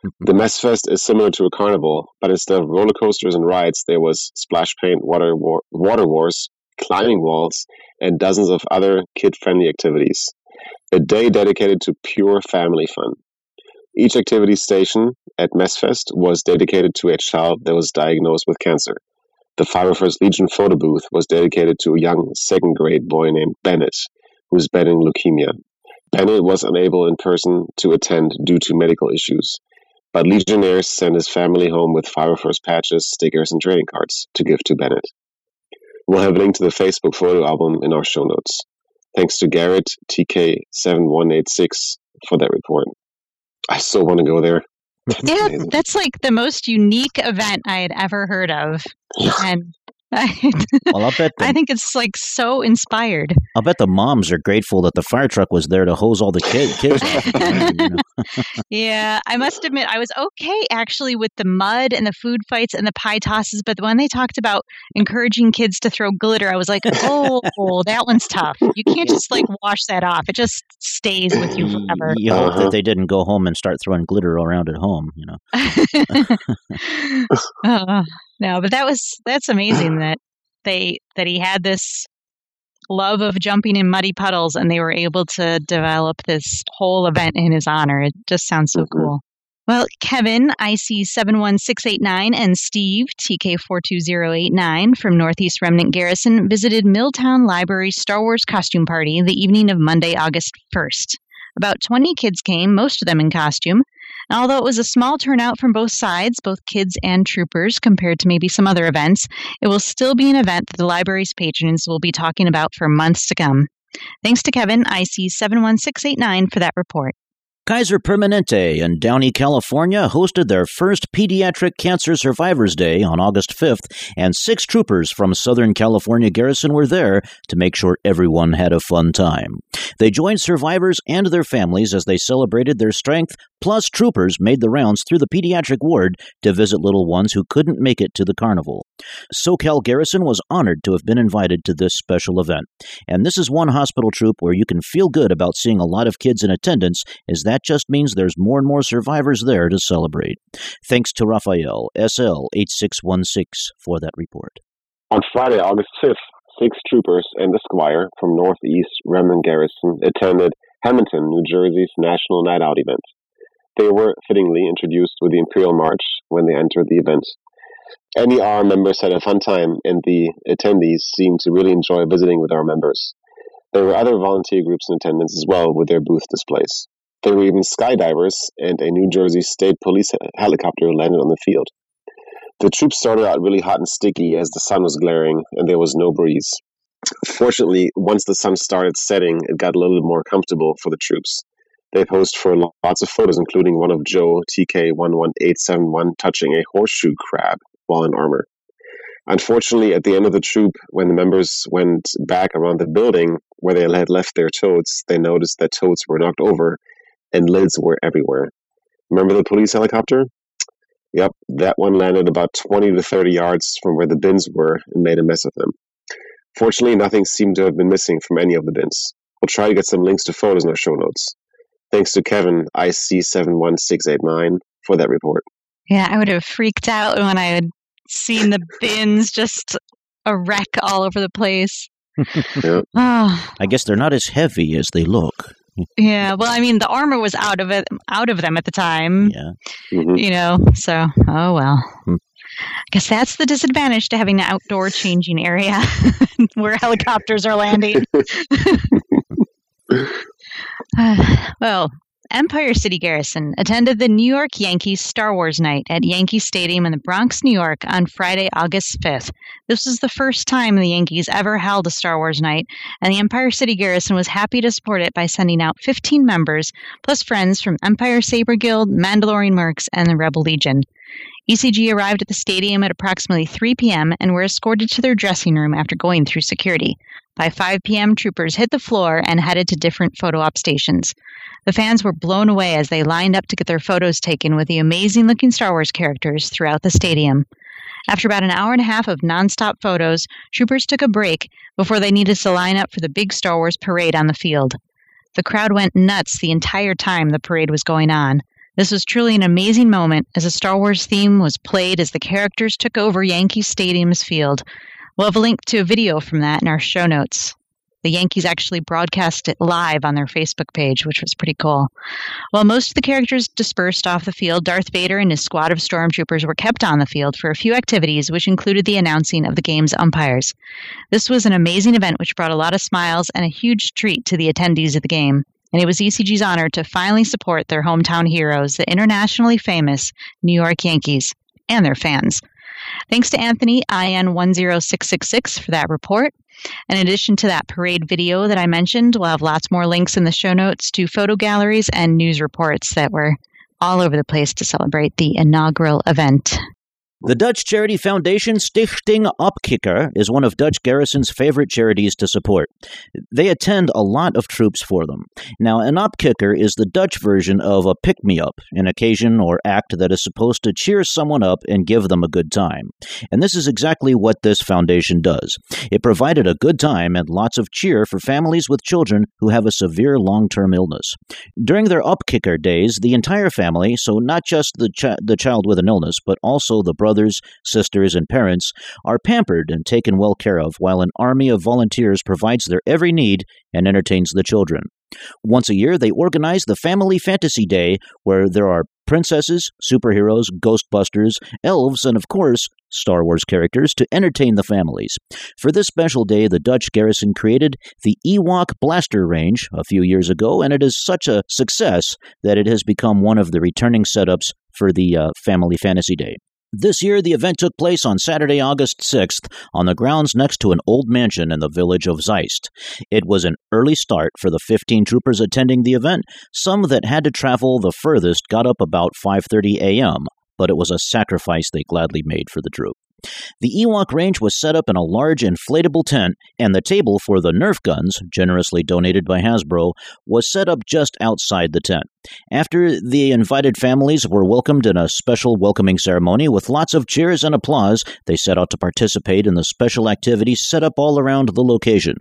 (laughs) The Mess Fest is similar to a carnival, but instead of roller coasters and rides, there was splash paint, water, war, water wars, climbing walls, and dozens of other kid friendly activities. A day dedicated to pure family fun. Each activity station at Messfest was dedicated to a child that was diagnosed with cancer. The 501st Legion photo booth was dedicated to a young second grade boy named Bennett, who was battling leukemia. Bennett was unable in person to attend due to medical issues, but Legionnaires sent his family home with 501st patches, stickers, and trading cards to give to Bennett. We'll have a link to the Facebook photo album in our show notes. Thanks to Garrett TK7186 for that report. I so want to go there. (laughs) Yeah, that's like the most unique event I had ever heard of. (sighs) And I, Well, I'll bet (laughs) the, I think it's like so inspired. I'll bet the moms are grateful that the fire truck was there to hose all the kid, kids (laughs) off. at the end, you know. Yeah, I must admit, I was okay actually with the mud and the food fights and the pie tosses. But when they talked about encouraging kids to throw glitter, I was like, oh, (laughs) that one's tough. You can't just like wash that off, it just stays with you forever. You hope Uh-huh. that they didn't go home and start throwing glitter around at home, you know. uh, no, but that was that's amazing that they that he had this love of jumping in muddy puddles and they were able to develop this whole event in his honor. It just sounds so Mhm. cool. Well, Kevin, IC 71689, and Steve, TK 42089 from Northeast Remnant Garrison visited Milltown Library Star Wars costume party the evening of Monday, August 1st. About 20 kids came, most of them in costume. And although it was a small turnout from both sides, both kids and troopers, compared to maybe some other events, it will still be an event that the library's patrons will be talking about for months to come. Thanks to Kevin, IC 71689, for that report. Kaiser Permanente in Downey, California hosted their first Pediatric Cancer Survivors Day on August 5th, and six troopers from Southern California Garrison were there to make sure everyone had a fun time. They joined survivors and their families as they celebrated their strength, plus, troopers made the rounds through the pediatric ward to visit little ones who couldn't make it to the carnival. SoCal Garrison was honored to have been invited to this special event. And this is one hospital troop where you can feel good about seeing a lot of kids in attendance, as that just means there's more and more survivors there to celebrate. Thanks to Rafael, SL8616, for that report. On Friday, August 5th, six troopers and a squire from Northeast Remnant Garrison attended Hamilton, New Jersey's National Night Out event. They were fittingly introduced with the Imperial March when they entered the event. NER members had a fun time, and the attendees seemed to really enjoy visiting with our members. There were other volunteer groups in attendance as well with their booth displays. There were even skydivers, and a New Jersey State Police helicopter landed on the field. The troops started out really hot and sticky as the sun was glaring and there was no breeze. Fortunately, once the sun started setting, it got a little bit more comfortable for the troops. They posed for lots of photos, including one of Joe TK11871 touching a horseshoe crab while in armor. Unfortunately, at the end of the troop, when the members went back around the building where they had left their totes, they noticed that totes were knocked over and lids were everywhere. Remember the police helicopter? Yep, that one landed about 20 to 30 yards from where the bins were and made a mess of them. Fortunately, nothing seemed to have been missing from any of the bins. We'll try to get some links to photos in our show notes. Thanks to Kevin, IC71689, for that report. Yeah, I would have freaked out when I had seen the bins just a wreck all over the place. (laughs) Yeah. Oh, I guess they're not as heavy as they look. yeah. Well, I mean, the armor was out of it, out of them at the time. Yeah. hmm You know, so oh well. Hmm. I guess that's the disadvantage to having an outdoor changing area (laughs) where helicopters are landing. (laughs) (sighs) well, Empire City Garrison attended the New York Yankees Star Wars Night at Yankee Stadium in the Bronx, New York on Friday, August 5th. This was the first time the Yankees ever held a Star Wars Night, and the Empire City Garrison was happy to support it by sending out 15 members, plus friends from Empire Saber Guild, Mandalorian Mercs, and the Rebel Legion. ECG arrived at the stadium at approximately 3 p.m. and were escorted to their dressing room after going through security. By 5 p.m., troopers hit the floor and headed to different photo op stations. The fans were blown away as they lined up to get their photos taken with the amazing looking Star Wars characters throughout the stadium. After about an hour and a half of nonstop photos, troopers took a break before they needed to line up for the big Star Wars parade on the field. The crowd went nuts the entire time the parade was going on. This was truly an amazing moment as a Star Wars theme was played as the characters took over Yankee Stadium's field. We'll have a link to a video from that in our show notes. The Yankees actually broadcast it live on their Facebook page, which was pretty cool. While most of the characters dispersed off the field, Darth Vader and his squad of stormtroopers were kept on the field for a few activities, which included the announcing of the game's umpires. This was an amazing event which brought a lot of smiles and a huge treat to the attendees of the game and it was ECG's honor to finally support their hometown heroes, the internationally famous New York Yankees, and their fans. Thanks to Anthony IN10666 for that report. In addition to that parade video that I mentioned, we'll have lots more links in the show notes to photo galleries and news reports that were all over the place to celebrate the inaugural event. The Dutch charity foundation Stichting Opkikker is one of Dutch Garrison's favorite charities to support. They attend a lot of troops for them. Now, an opkikker is the Dutch version of a pick me up, an occasion or act that is supposed to cheer someone up and give them a good time. And this is exactly what this foundation does. It provided a good time and lots of cheer for families with children who have a severe long term illness. During their opkikker days, the entire family, so not just the, ch- the child with an illness, but also the brother brothers, sisters, and parents are pampered and taken well care of, while an army of volunteers provides their every need and entertains the children. Once a year, they organize the Family Fantasy Day, where there are princesses, superheroes, ghostbusters, elves, and of course, Star Wars characters to entertain the families. For this special day, the Dutch garrison created the Ewok Blaster Range a few years ago, and it is such a success that it has become one of the returning setups for the uh, Family Fantasy Day. This year, the event took place on Saturday, August 6th, on the grounds next to an old mansion in the village of Zeist. It was an early start for the 15 troopers attending the event. Some that had to travel the furthest got up about 5:30 a.m., but it was a sacrifice they gladly made for the troop. The Ewok range was set up in a large inflatable tent, and the table for the Nerf guns, generously donated by Hasbro, was set up just outside the tent. After the invited families were welcomed in a special welcoming ceremony with lots of cheers and applause, they set out to participate in the special activities set up all around the location.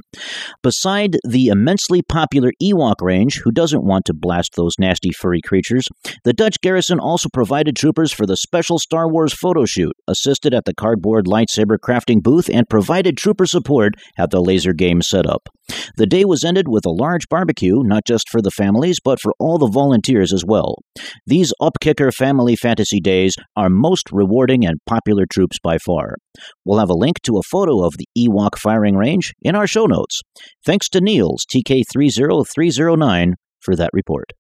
Beside the immensely popular Ewok range, who doesn't want to blast those nasty furry creatures, the Dutch garrison also provided troopers for the special Star Wars photo shoot, assisted at the cardboard lightsaber crafting booth, and provided trooper support at the laser game setup. The day was ended with a large barbecue, not just for the families, but for all the volunteers as well. These opkikker family fantasy days are most rewarding and popular troops by far. We'll have a link to a photo of the Ewok firing range in our show notes. Thanks to Niels, TK30309, for that report.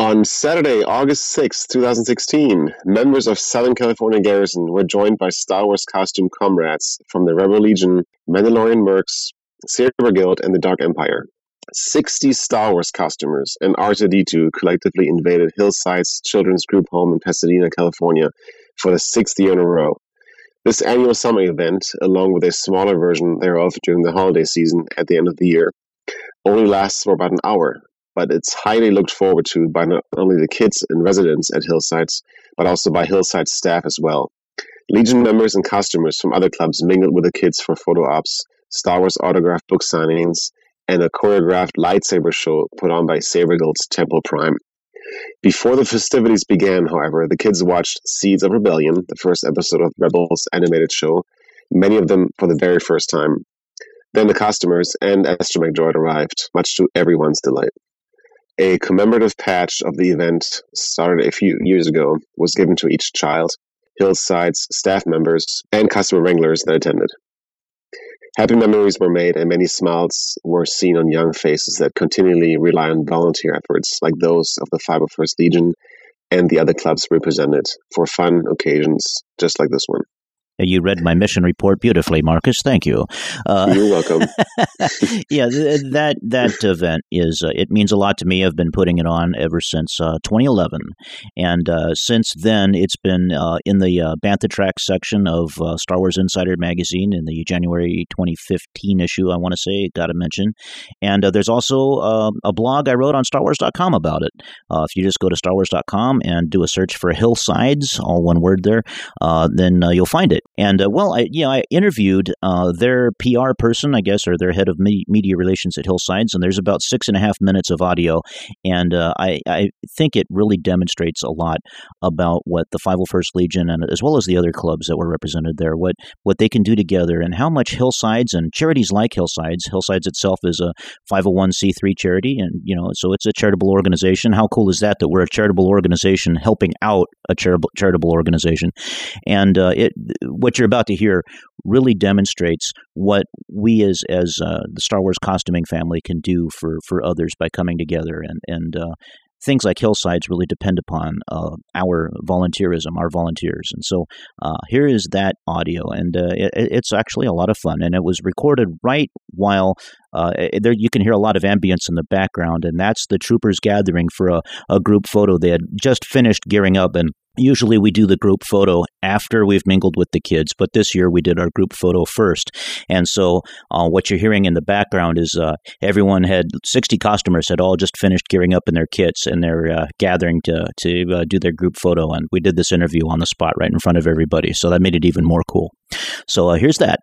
On Saturday, August 6, 2016, members of Southern California Garrison were joined by Star Wars costume comrades from the Rebel Legion, Mandalorian Mercs, Saber Guild, and the Dark Empire. 60 Star Wars costumers and R2D2 collectively invaded Hillside's children's group home in Pasadena, California for the sixth year in a row. This annual summer event, along with a smaller version thereof during the holiday season at the end of the year, only lasts for about an hour, but it's highly looked forward to by not only the kids and residents at Hillsides, but also by Hillside's staff as well. Legion members and costumers from other clubs mingled with the kids for photo ops, Star Wars autograph book signings, and a choreographed lightsaber show put on by Saber Guild's Temple Prime. Before the festivities began, however, the kids watched Seeds of Rebellion, the first episode of Rebels animated show, many of them for the very first time. Then the costumers and Astromech Droid arrived, much to everyone's delight. A commemorative patch of the event, started a few years ago, was given to each child, Hillside's staff members, and costumer wranglers that attended. Happy memories were made and many smiles were seen on young faces that continually rely on volunteer efforts like those of the 501st Legion and the other clubs represented for fun occasions just like this one. You read my mission report beautifully, Marcus. Thank you. Uh, You're welcome. (laughs) yeah, th- that that event is uh, it means a lot to me. I've been putting it on ever since uh, 2011, and uh, since then it's been uh, in the uh, Bantha Track section of Star Wars Insider magazine in the January 2015 issue. I want to say, got to mention, and there's also a blog I wrote on StarWars.com about it. if you just go to StarWars.com and do a search for Hillsides, all one word there, then you'll find it. And uh, well, I yeah, I interviewed uh, their PR person, I guess, or their head of me- media relations at Hillsides, and there's about six and a half minutes of audio, and uh, I I think it really demonstrates a lot about what the 501st Legion and as well as the other clubs that were represented there, what what they can do together, and how much Hillsides and charities like Hillsides, Hillsides itself is a 501c3 charity, and you know, so it's a charitable organization. How cool is that? That we're a charitable organization helping out a charitable charitable organization, and uh, it what you're about to hear really demonstrates what we as as uh, the Star Wars costuming family can do for for others by coming together and and uh, things like hillsides really depend upon uh, our volunteerism, our volunteers. And so uh, here is that audio, and uh, it, it's actually a lot of fun. And it was recorded right while uh, there you can hear a lot of ambience in the background, and that's the troopers gathering for a, a group photo. They had just finished gearing up and Usually we do the group photo after we've mingled with the kids, but this year we did our group photo first. And so uh, what you're hearing in the background is uh, everyone had 60 costumers had all just finished gearing up in their kits and they're uh, gathering to to uh, do their group photo. And we did this interview on the spot right in front of everybody, so that made it even more cool. So uh, here's that.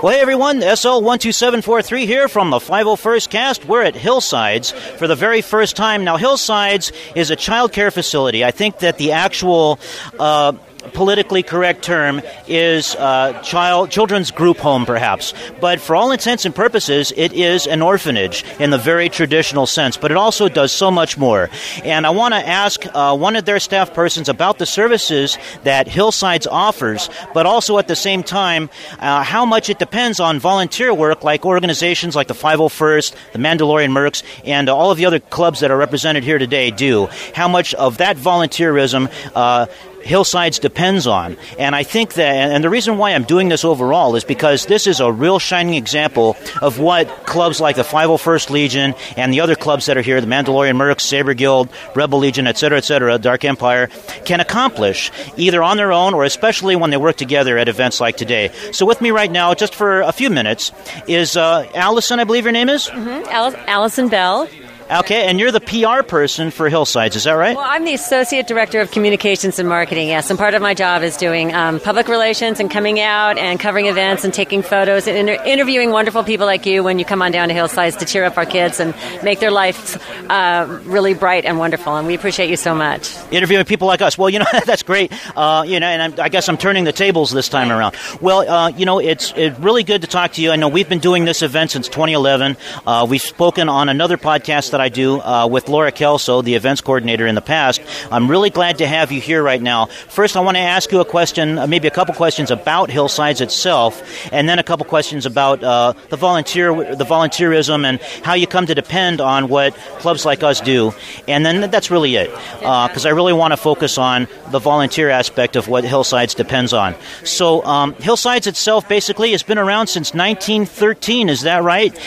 Well, hey everyone, SL12743 here from the 501st cast. We're at Hillsides for the very first time. Now, Hillsides is a child care facility. I think that the actual uh, politically correct term is uh, child children's group home, perhaps. But for all intents and purposes, it is an orphanage in the very traditional sense. But it also does so much more. And I want to ask uh, one of their staff persons about the services that Hillsides offers, but also at the same time uh, how much it depends on volunteer work, like organizations like the 501st, the Mandalorian Mercs, and all of the other clubs that are represented here today do. How much of that volunteerism uh, Hillsides depends on. And I think that, and the reason why I'm doing this overall is because this is a real shining example of what clubs like the 501st Legion and the other clubs that are here, the Mandalorian Mercs, Saber Guild, Rebel Legion, etc., etc., Dark Empire, can accomplish either on their own or especially when they work together at events like today. So with me right now, just for a few minutes, is uh, Allison, I believe your name is? Mm-hmm. Allison Bell. Okay, and you're the PR person for Hillsides, is that right? Well, I'm the Associate Director of Communications and Marketing, yes. And part of my job is doing um, public relations and coming out and covering events and taking photos and inter- interviewing wonderful people like you when you come on down to Hillsides to cheer up our kids and make their lives uh, really bright and wonderful. And we appreciate you so much. Interviewing people like us. Well, you know, (laughs) that's great. Uh, you know, and I'm, i guess I'm turning the tables this time around. Well, uh, you know, it's, it's really good to talk to you. I know we've been doing this event since 2011. Uh, we've spoken on another podcast that I do uh, with Laura Kelso, the events coordinator in the past. I'm really glad to have you here right now. First, I want to ask you a question, uh, maybe a couple questions about Hillsides itself, and then a couple questions about uh, the volunteer, the volunteerism, and how you come to depend on what clubs like us do. And then that's really it, because uh, I really want to focus on the volunteer aspect of what Hillsides depends on. So, um, Hillsides itself basically has been around since 1913. Is that right?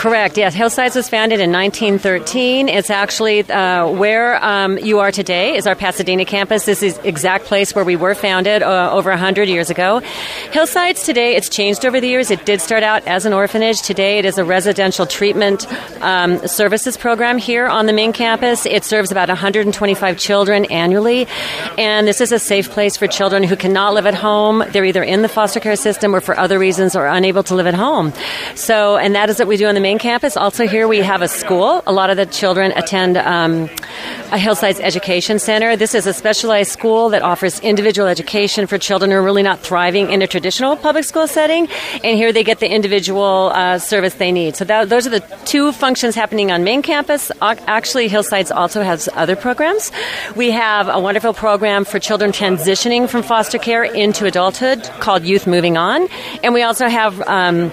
Correct. Yes, Hillsides was founded in 1913. It's actually uh, where um, you are today is our Pasadena campus. This is exact place where we were founded uh, over 100 years ago. Hillsides today, it's changed over the years. It did start out as an orphanage. Today, it is a residential treatment um, services program here on the main campus. It serves about 125 children annually, and this is a safe place for children who cannot live at home. They're either in the foster care system or for other reasons are unable to live at home. So, and that is what we do on the main main campus. Also, here we have a school. A lot of the children attend um, a Hillsides Education Center. This is a specialized school that offers individual education for children who are really not thriving in a traditional public school setting. And here they get the individual uh, service they need. So that, those are the two functions happening on main campus. Actually, Hillsides also has other programs. We have a wonderful program for children transitioning from foster care into adulthood called Youth Moving On. And we also have um,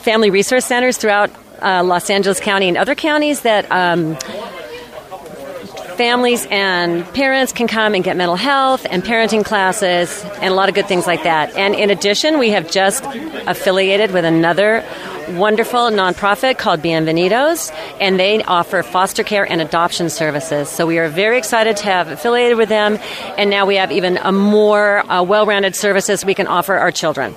family resource centers throughout uh, Los Angeles County and other counties that um, families and parents can come and get mental health and parenting classes and a lot of good things like that. And in addition, we have just affiliated with another wonderful nonprofit called Bienvenidos, and they offer foster care and adoption services. So we are very excited to have affiliated with them, and now we have even a more uh, well rounded services we can offer our children.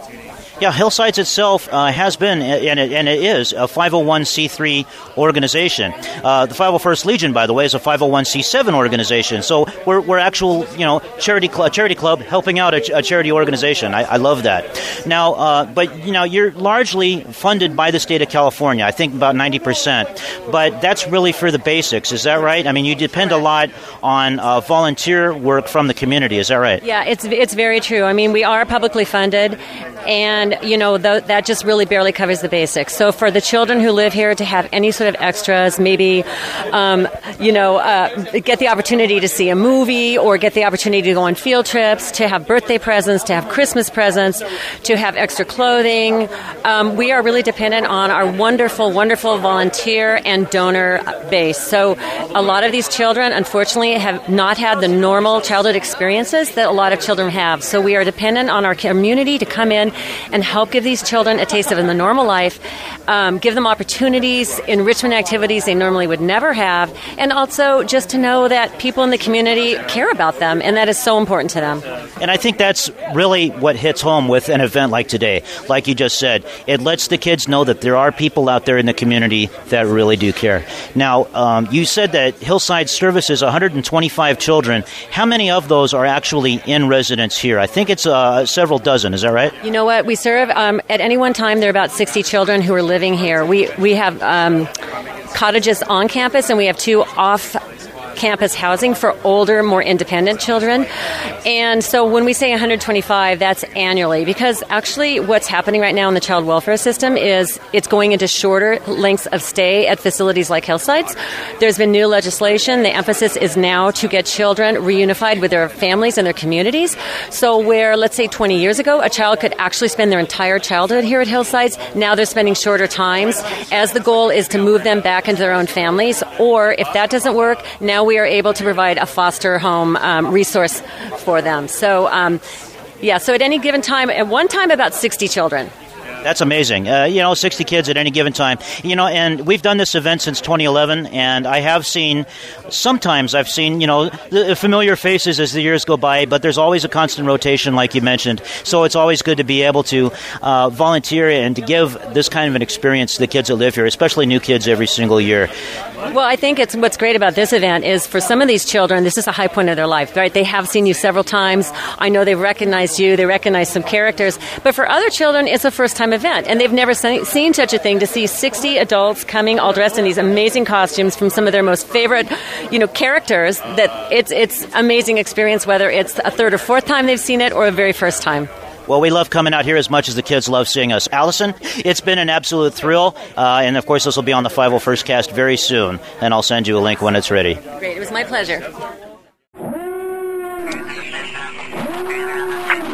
Yeah, Hillsides itself uh, has been, and it, and it is, a 501c3 organization. Uh, the 501st Legion, by the way, is a 501c7 organization. So we're, we're actual, you know, charity cl- charity club helping out a, a charity organization. I, I, love that. Now, uh, but you know, you're largely funded by the state of California. I think about 90 percent. But that's really for the basics. Is that right? I mean, you depend a lot on uh, volunteer work from the community. Is that right? Yeah, it's it's very true. I mean, we are publicly funded, and you know, th- that just really barely covers the basics. So for the children who live here to have any sort of extras, maybe, um, you know, uh, get the opportunity to see a movie or get the opportunity to go on field trips, to have birthday presents, to have Christmas presents, to have extra clothing. Um, we are really dependent on our wonderful, wonderful volunteer and donor base. So a lot of these children, unfortunately, have not had the normal childhood experiences that a lot of children have. So we are dependent on our community to come in and help give these children a taste of in the normal life, um, give them opportunities, enrichment activities they normally would never have, and also just to know that people in the community care about them, and that is so important to them. And I think that's really what hits home with an event like today. Like you just said, it lets the kids know that there are people out there in the community that really do care. Now, um, you said that Hillside services 125 children. How many of those are actually in residence here? I think it's uh, several dozen. Is that right? You know what? We serve um, at any one time. There are about 60 children who are living here. We we have um, cottages on campus, and we have two off campus housing for older, more independent children. And so when we say 125, that's annually because actually what's happening right now in the child welfare system is it's going into shorter lengths of stay at facilities like Hillsides. There's been new legislation. The emphasis is now to get children reunified with their families and their communities. So where, let's say 20 years ago, a child could actually spend their entire childhood here at Hillsides, now they're spending shorter times as the goal is to move them back into their own families. Or if that doesn't work, now we are able to provide a foster home um, resource for them. So, um, yeah, so at any given time, at one time, about 60 children. That's amazing. Uh, you know, 60 kids at any given time. You know, and we've done this event since 2011, and I have seen, sometimes I've seen, you know, the familiar faces as the years go by, but there's always a constant rotation, like you mentioned. So it's always good to be able to uh, volunteer and to give this kind of an experience to the kids that live here, especially new kids every single year. Well, I think it's what's great about this event is for some of these children, this is a high point of their life, right? They have seen you several times. I know they've recognized you, they recognize some characters, but for other children, it's the first time event, and they've never seen such a thing to see 60 adults coming all dressed in these amazing costumes from some of their most favorite, you know, characters. That it's it's amazing experience, whether it's a third or fourth time they've seen it or a very first time. Well, we love coming out here as much as the kids love seeing us. Allison, it's been an absolute thrill. Uh, and of course, this will be on the 501st cast very soon. And I'll send you a link when it's ready. Great. It was my pleasure.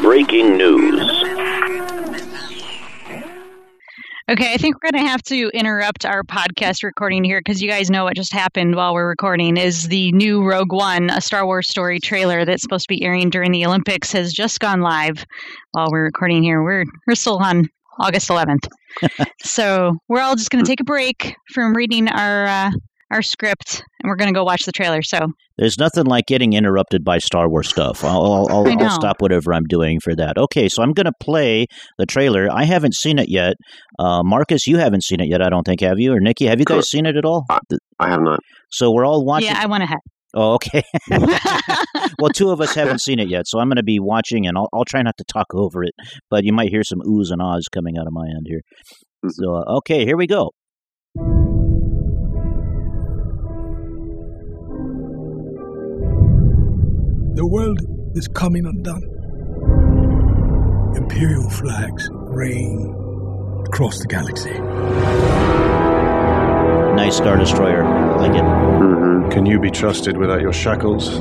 Breaking news. Okay, I think we're going to have to interrupt our podcast recording here because you guys know what just happened while we're recording is the new Rogue One, a Star Wars story trailer that's supposed to be airing during the Olympics has just gone live while we're recording here. We're we're still on August 11th. (laughs) so, we're all just going to take a break from reading our uh, our script and we're going to go watch the trailer. So there's nothing like getting interrupted by Star Wars stuff. I'll, I'll, I'll, I'll stop whatever I'm doing for that. Okay, so I'm going to play the trailer. I haven't seen it yet. Uh, Marcus, you haven't seen it yet, I don't think, have you? Or Nikki, have you guys seen it at all? I, I have not. So we're all watching. Yeah, I went ahead. Oh, okay. (laughs) (laughs) well, two of us haven't seen it yet, so I'm going to be watching, and I'll, I'll try not to talk over it, but you might hear some oohs and ahs coming out of my end here. Mm-hmm. So, uh, okay, here we go. The world is coming undone. Imperial flags reign across the galaxy. Nice Star Destroyer. I like it. Mm-hmm. Can you be trusted without your shackles?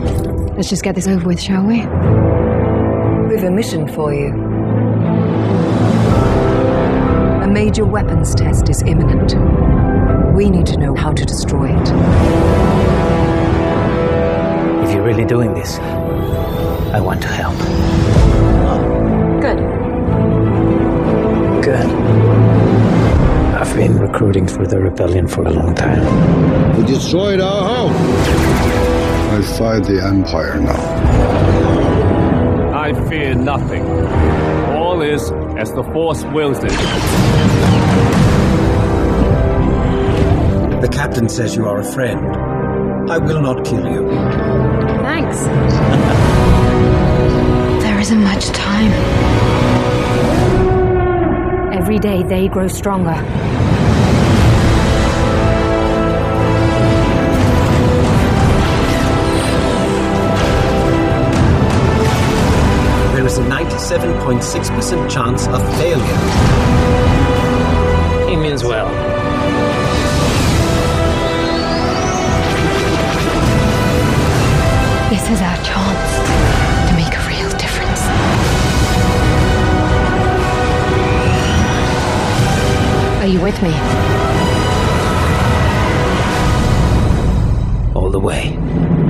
Let's just get this over with, shall we? We've a mission for you. A major weapons test is imminent. We need to know how to destroy it. If you're really doing this, I want to help. Good. Good. I've been recruiting for the rebellion for a long time. We destroyed our home. I fight the Empire now. I fear nothing. All is as the Force wills it. The captain says you are a friend. I will not kill you. Thanks. there isn't much time. Every day they grow stronger. There is a 97.6% chance of failure. He means well. This is our chance to make a real difference. Are you with me? All the way.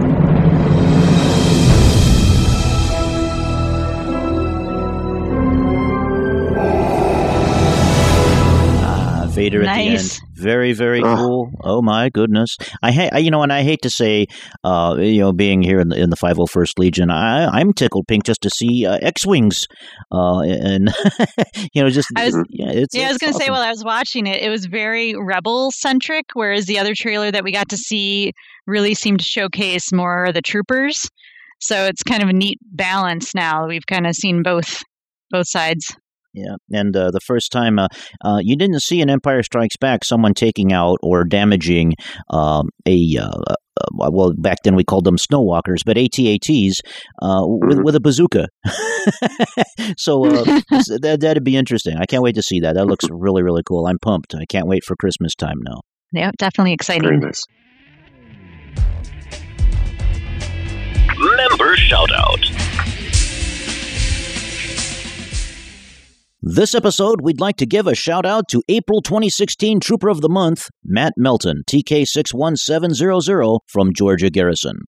Vader at the end. Nice. Very, very Ah. cool. Oh my goodness! I, ha- I- you know, and I hate to say, uh, you know, being here in the, in the 501st Legion, I, I'm tickled pink just to see uh, X-wings, uh, and (laughs) you know, just I was- yeah, it's, yeah, I was going to say while I was watching it, it was very rebel centric, whereas the other trailer that we got to see really seemed to showcase more of the troopers. So it's kind of a neat balance now. We've kind of seen both both sides. Yeah, and uh, the first time uh, uh, you didn't see an Empire Strikes Back someone taking out or damaging um, a uh, uh, well back then we called them snowwalkers, but ATATs uh, with with a bazooka. (laughs) so uh, (laughs) that that'd be interesting. I can't wait to see that. That looks really really cool. I'm pumped. I can't wait for Christmas time now. Yeah, definitely exciting. nice. Member shout out. This episode, we'd like to give a shout out to April 2016 Trooper of the Month, Matt Melton, TK61700 from Georgia Garrison.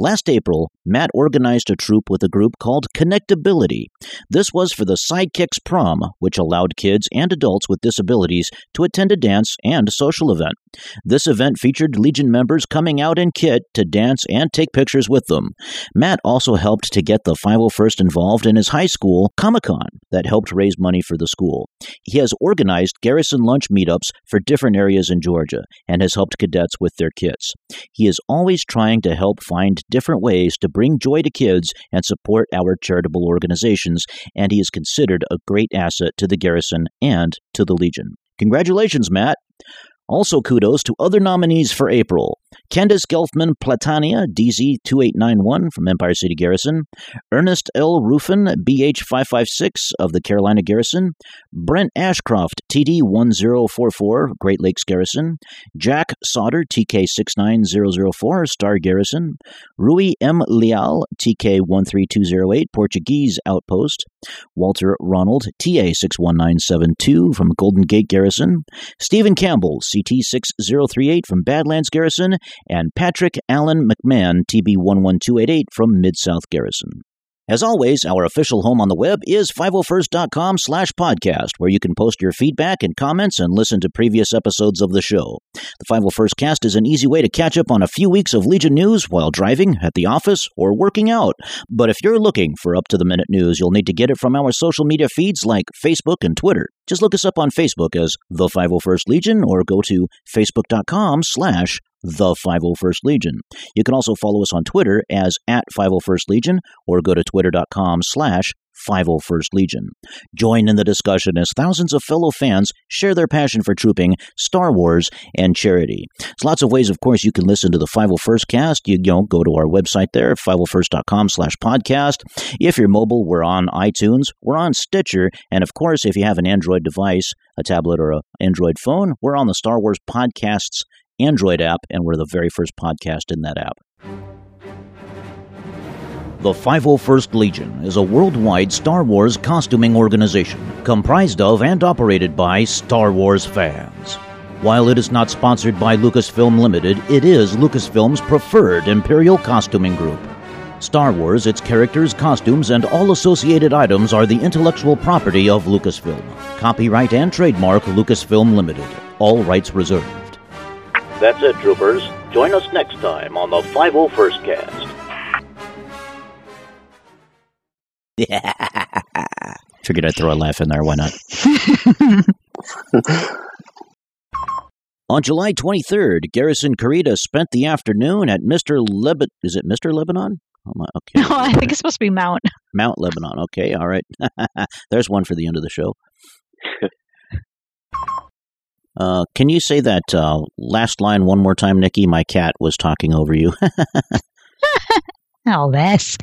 Last April, Matt organized a troop with a group called Connectability. This was for the Sidekicks Prom, which allowed kids and adults with disabilities to attend a dance and social event. This event featured Legion members coming out in kit to dance and take pictures with them. Matt also helped to get the 501st involved in his high school Comic Con that helped raise money for the school. He has organized garrison lunch meetups for different areas in Georgia and has helped cadets with their kits. He is always trying to help find different ways to bring joy to kids and support our charitable organizations, and he is considered a great asset to the garrison and to the Legion. Congratulations, Matt. Also, kudos to other nominees for April Candace Gelfman Platania, DZ2891 from Empire City Garrison, Ernest L. Rufin, BH556 of the Carolina Garrison, Brent Ashcroft, TD1044, Great Lakes Garrison, Jack Sauter, TK69004, Star Garrison, Rui M. Leal, TK13208, Portuguese Outpost, Walter Ronald, TA61972 from Golden Gate Garrison, Stephen Campbell, CT6038 from Badlands Garrison, and Patrick Allen McMahon, TB11288 from Mid South Garrison. As always, our official home on the web is 501st.com slash podcast, where you can post your feedback and comments and listen to previous episodes of the show. The 501st cast is an easy way to catch up on a few weeks of Legion news while driving, at the office, or working out. But if you're looking for up-to-the-minute news, you'll need to get it from our social media feeds like Facebook and Twitter. Just look us up on Facebook as The 501st Legion or go to facebook.com slash the 501st Legion. You can also follow us on Twitter as at 501st Legion or go to twitter.com slash 501st Legion. Join in the discussion as thousands of fellow fans share their passion for trooping, Star Wars, and charity. There's lots of ways, of course, you can listen to the 501st cast. You, you know, go to our website there, 501st.com slash podcast. If you're mobile, we're on iTunes, we're on Stitcher, and of course, if you have an Android device, a tablet, or an Android phone, we're on the Star Wars Podcasts Android app, and we're the very first podcast in that app. The 501st Legion is a worldwide Star Wars costuming organization comprised of and operated by Star Wars fans. While it is not sponsored by Lucasfilm Limited, it is Lucasfilm's preferred Imperial costuming group. Star Wars, its characters, costumes, and all associated items are the intellectual property of Lucasfilm. Copyright and trademark Lucasfilm Limited. All rights reserved. That's it, troopers. Join us next time on the 501st Cast. Yeah. (laughs) Figured I'd throw a laugh in there. Why not? (laughs) On July 23rd, Garrison Carida spent the afternoon at Mr. Lebanon. Is it Mr. Lebanon? Oh, my, okay. (laughs) No, I think it's supposed to be Mount. Mount Lebanon. Okay, all right. There's one for the end of the show. Uh, can you say that uh, last line one more time, Nikki? My cat was talking over you. (laughs) (laughs) oh, this.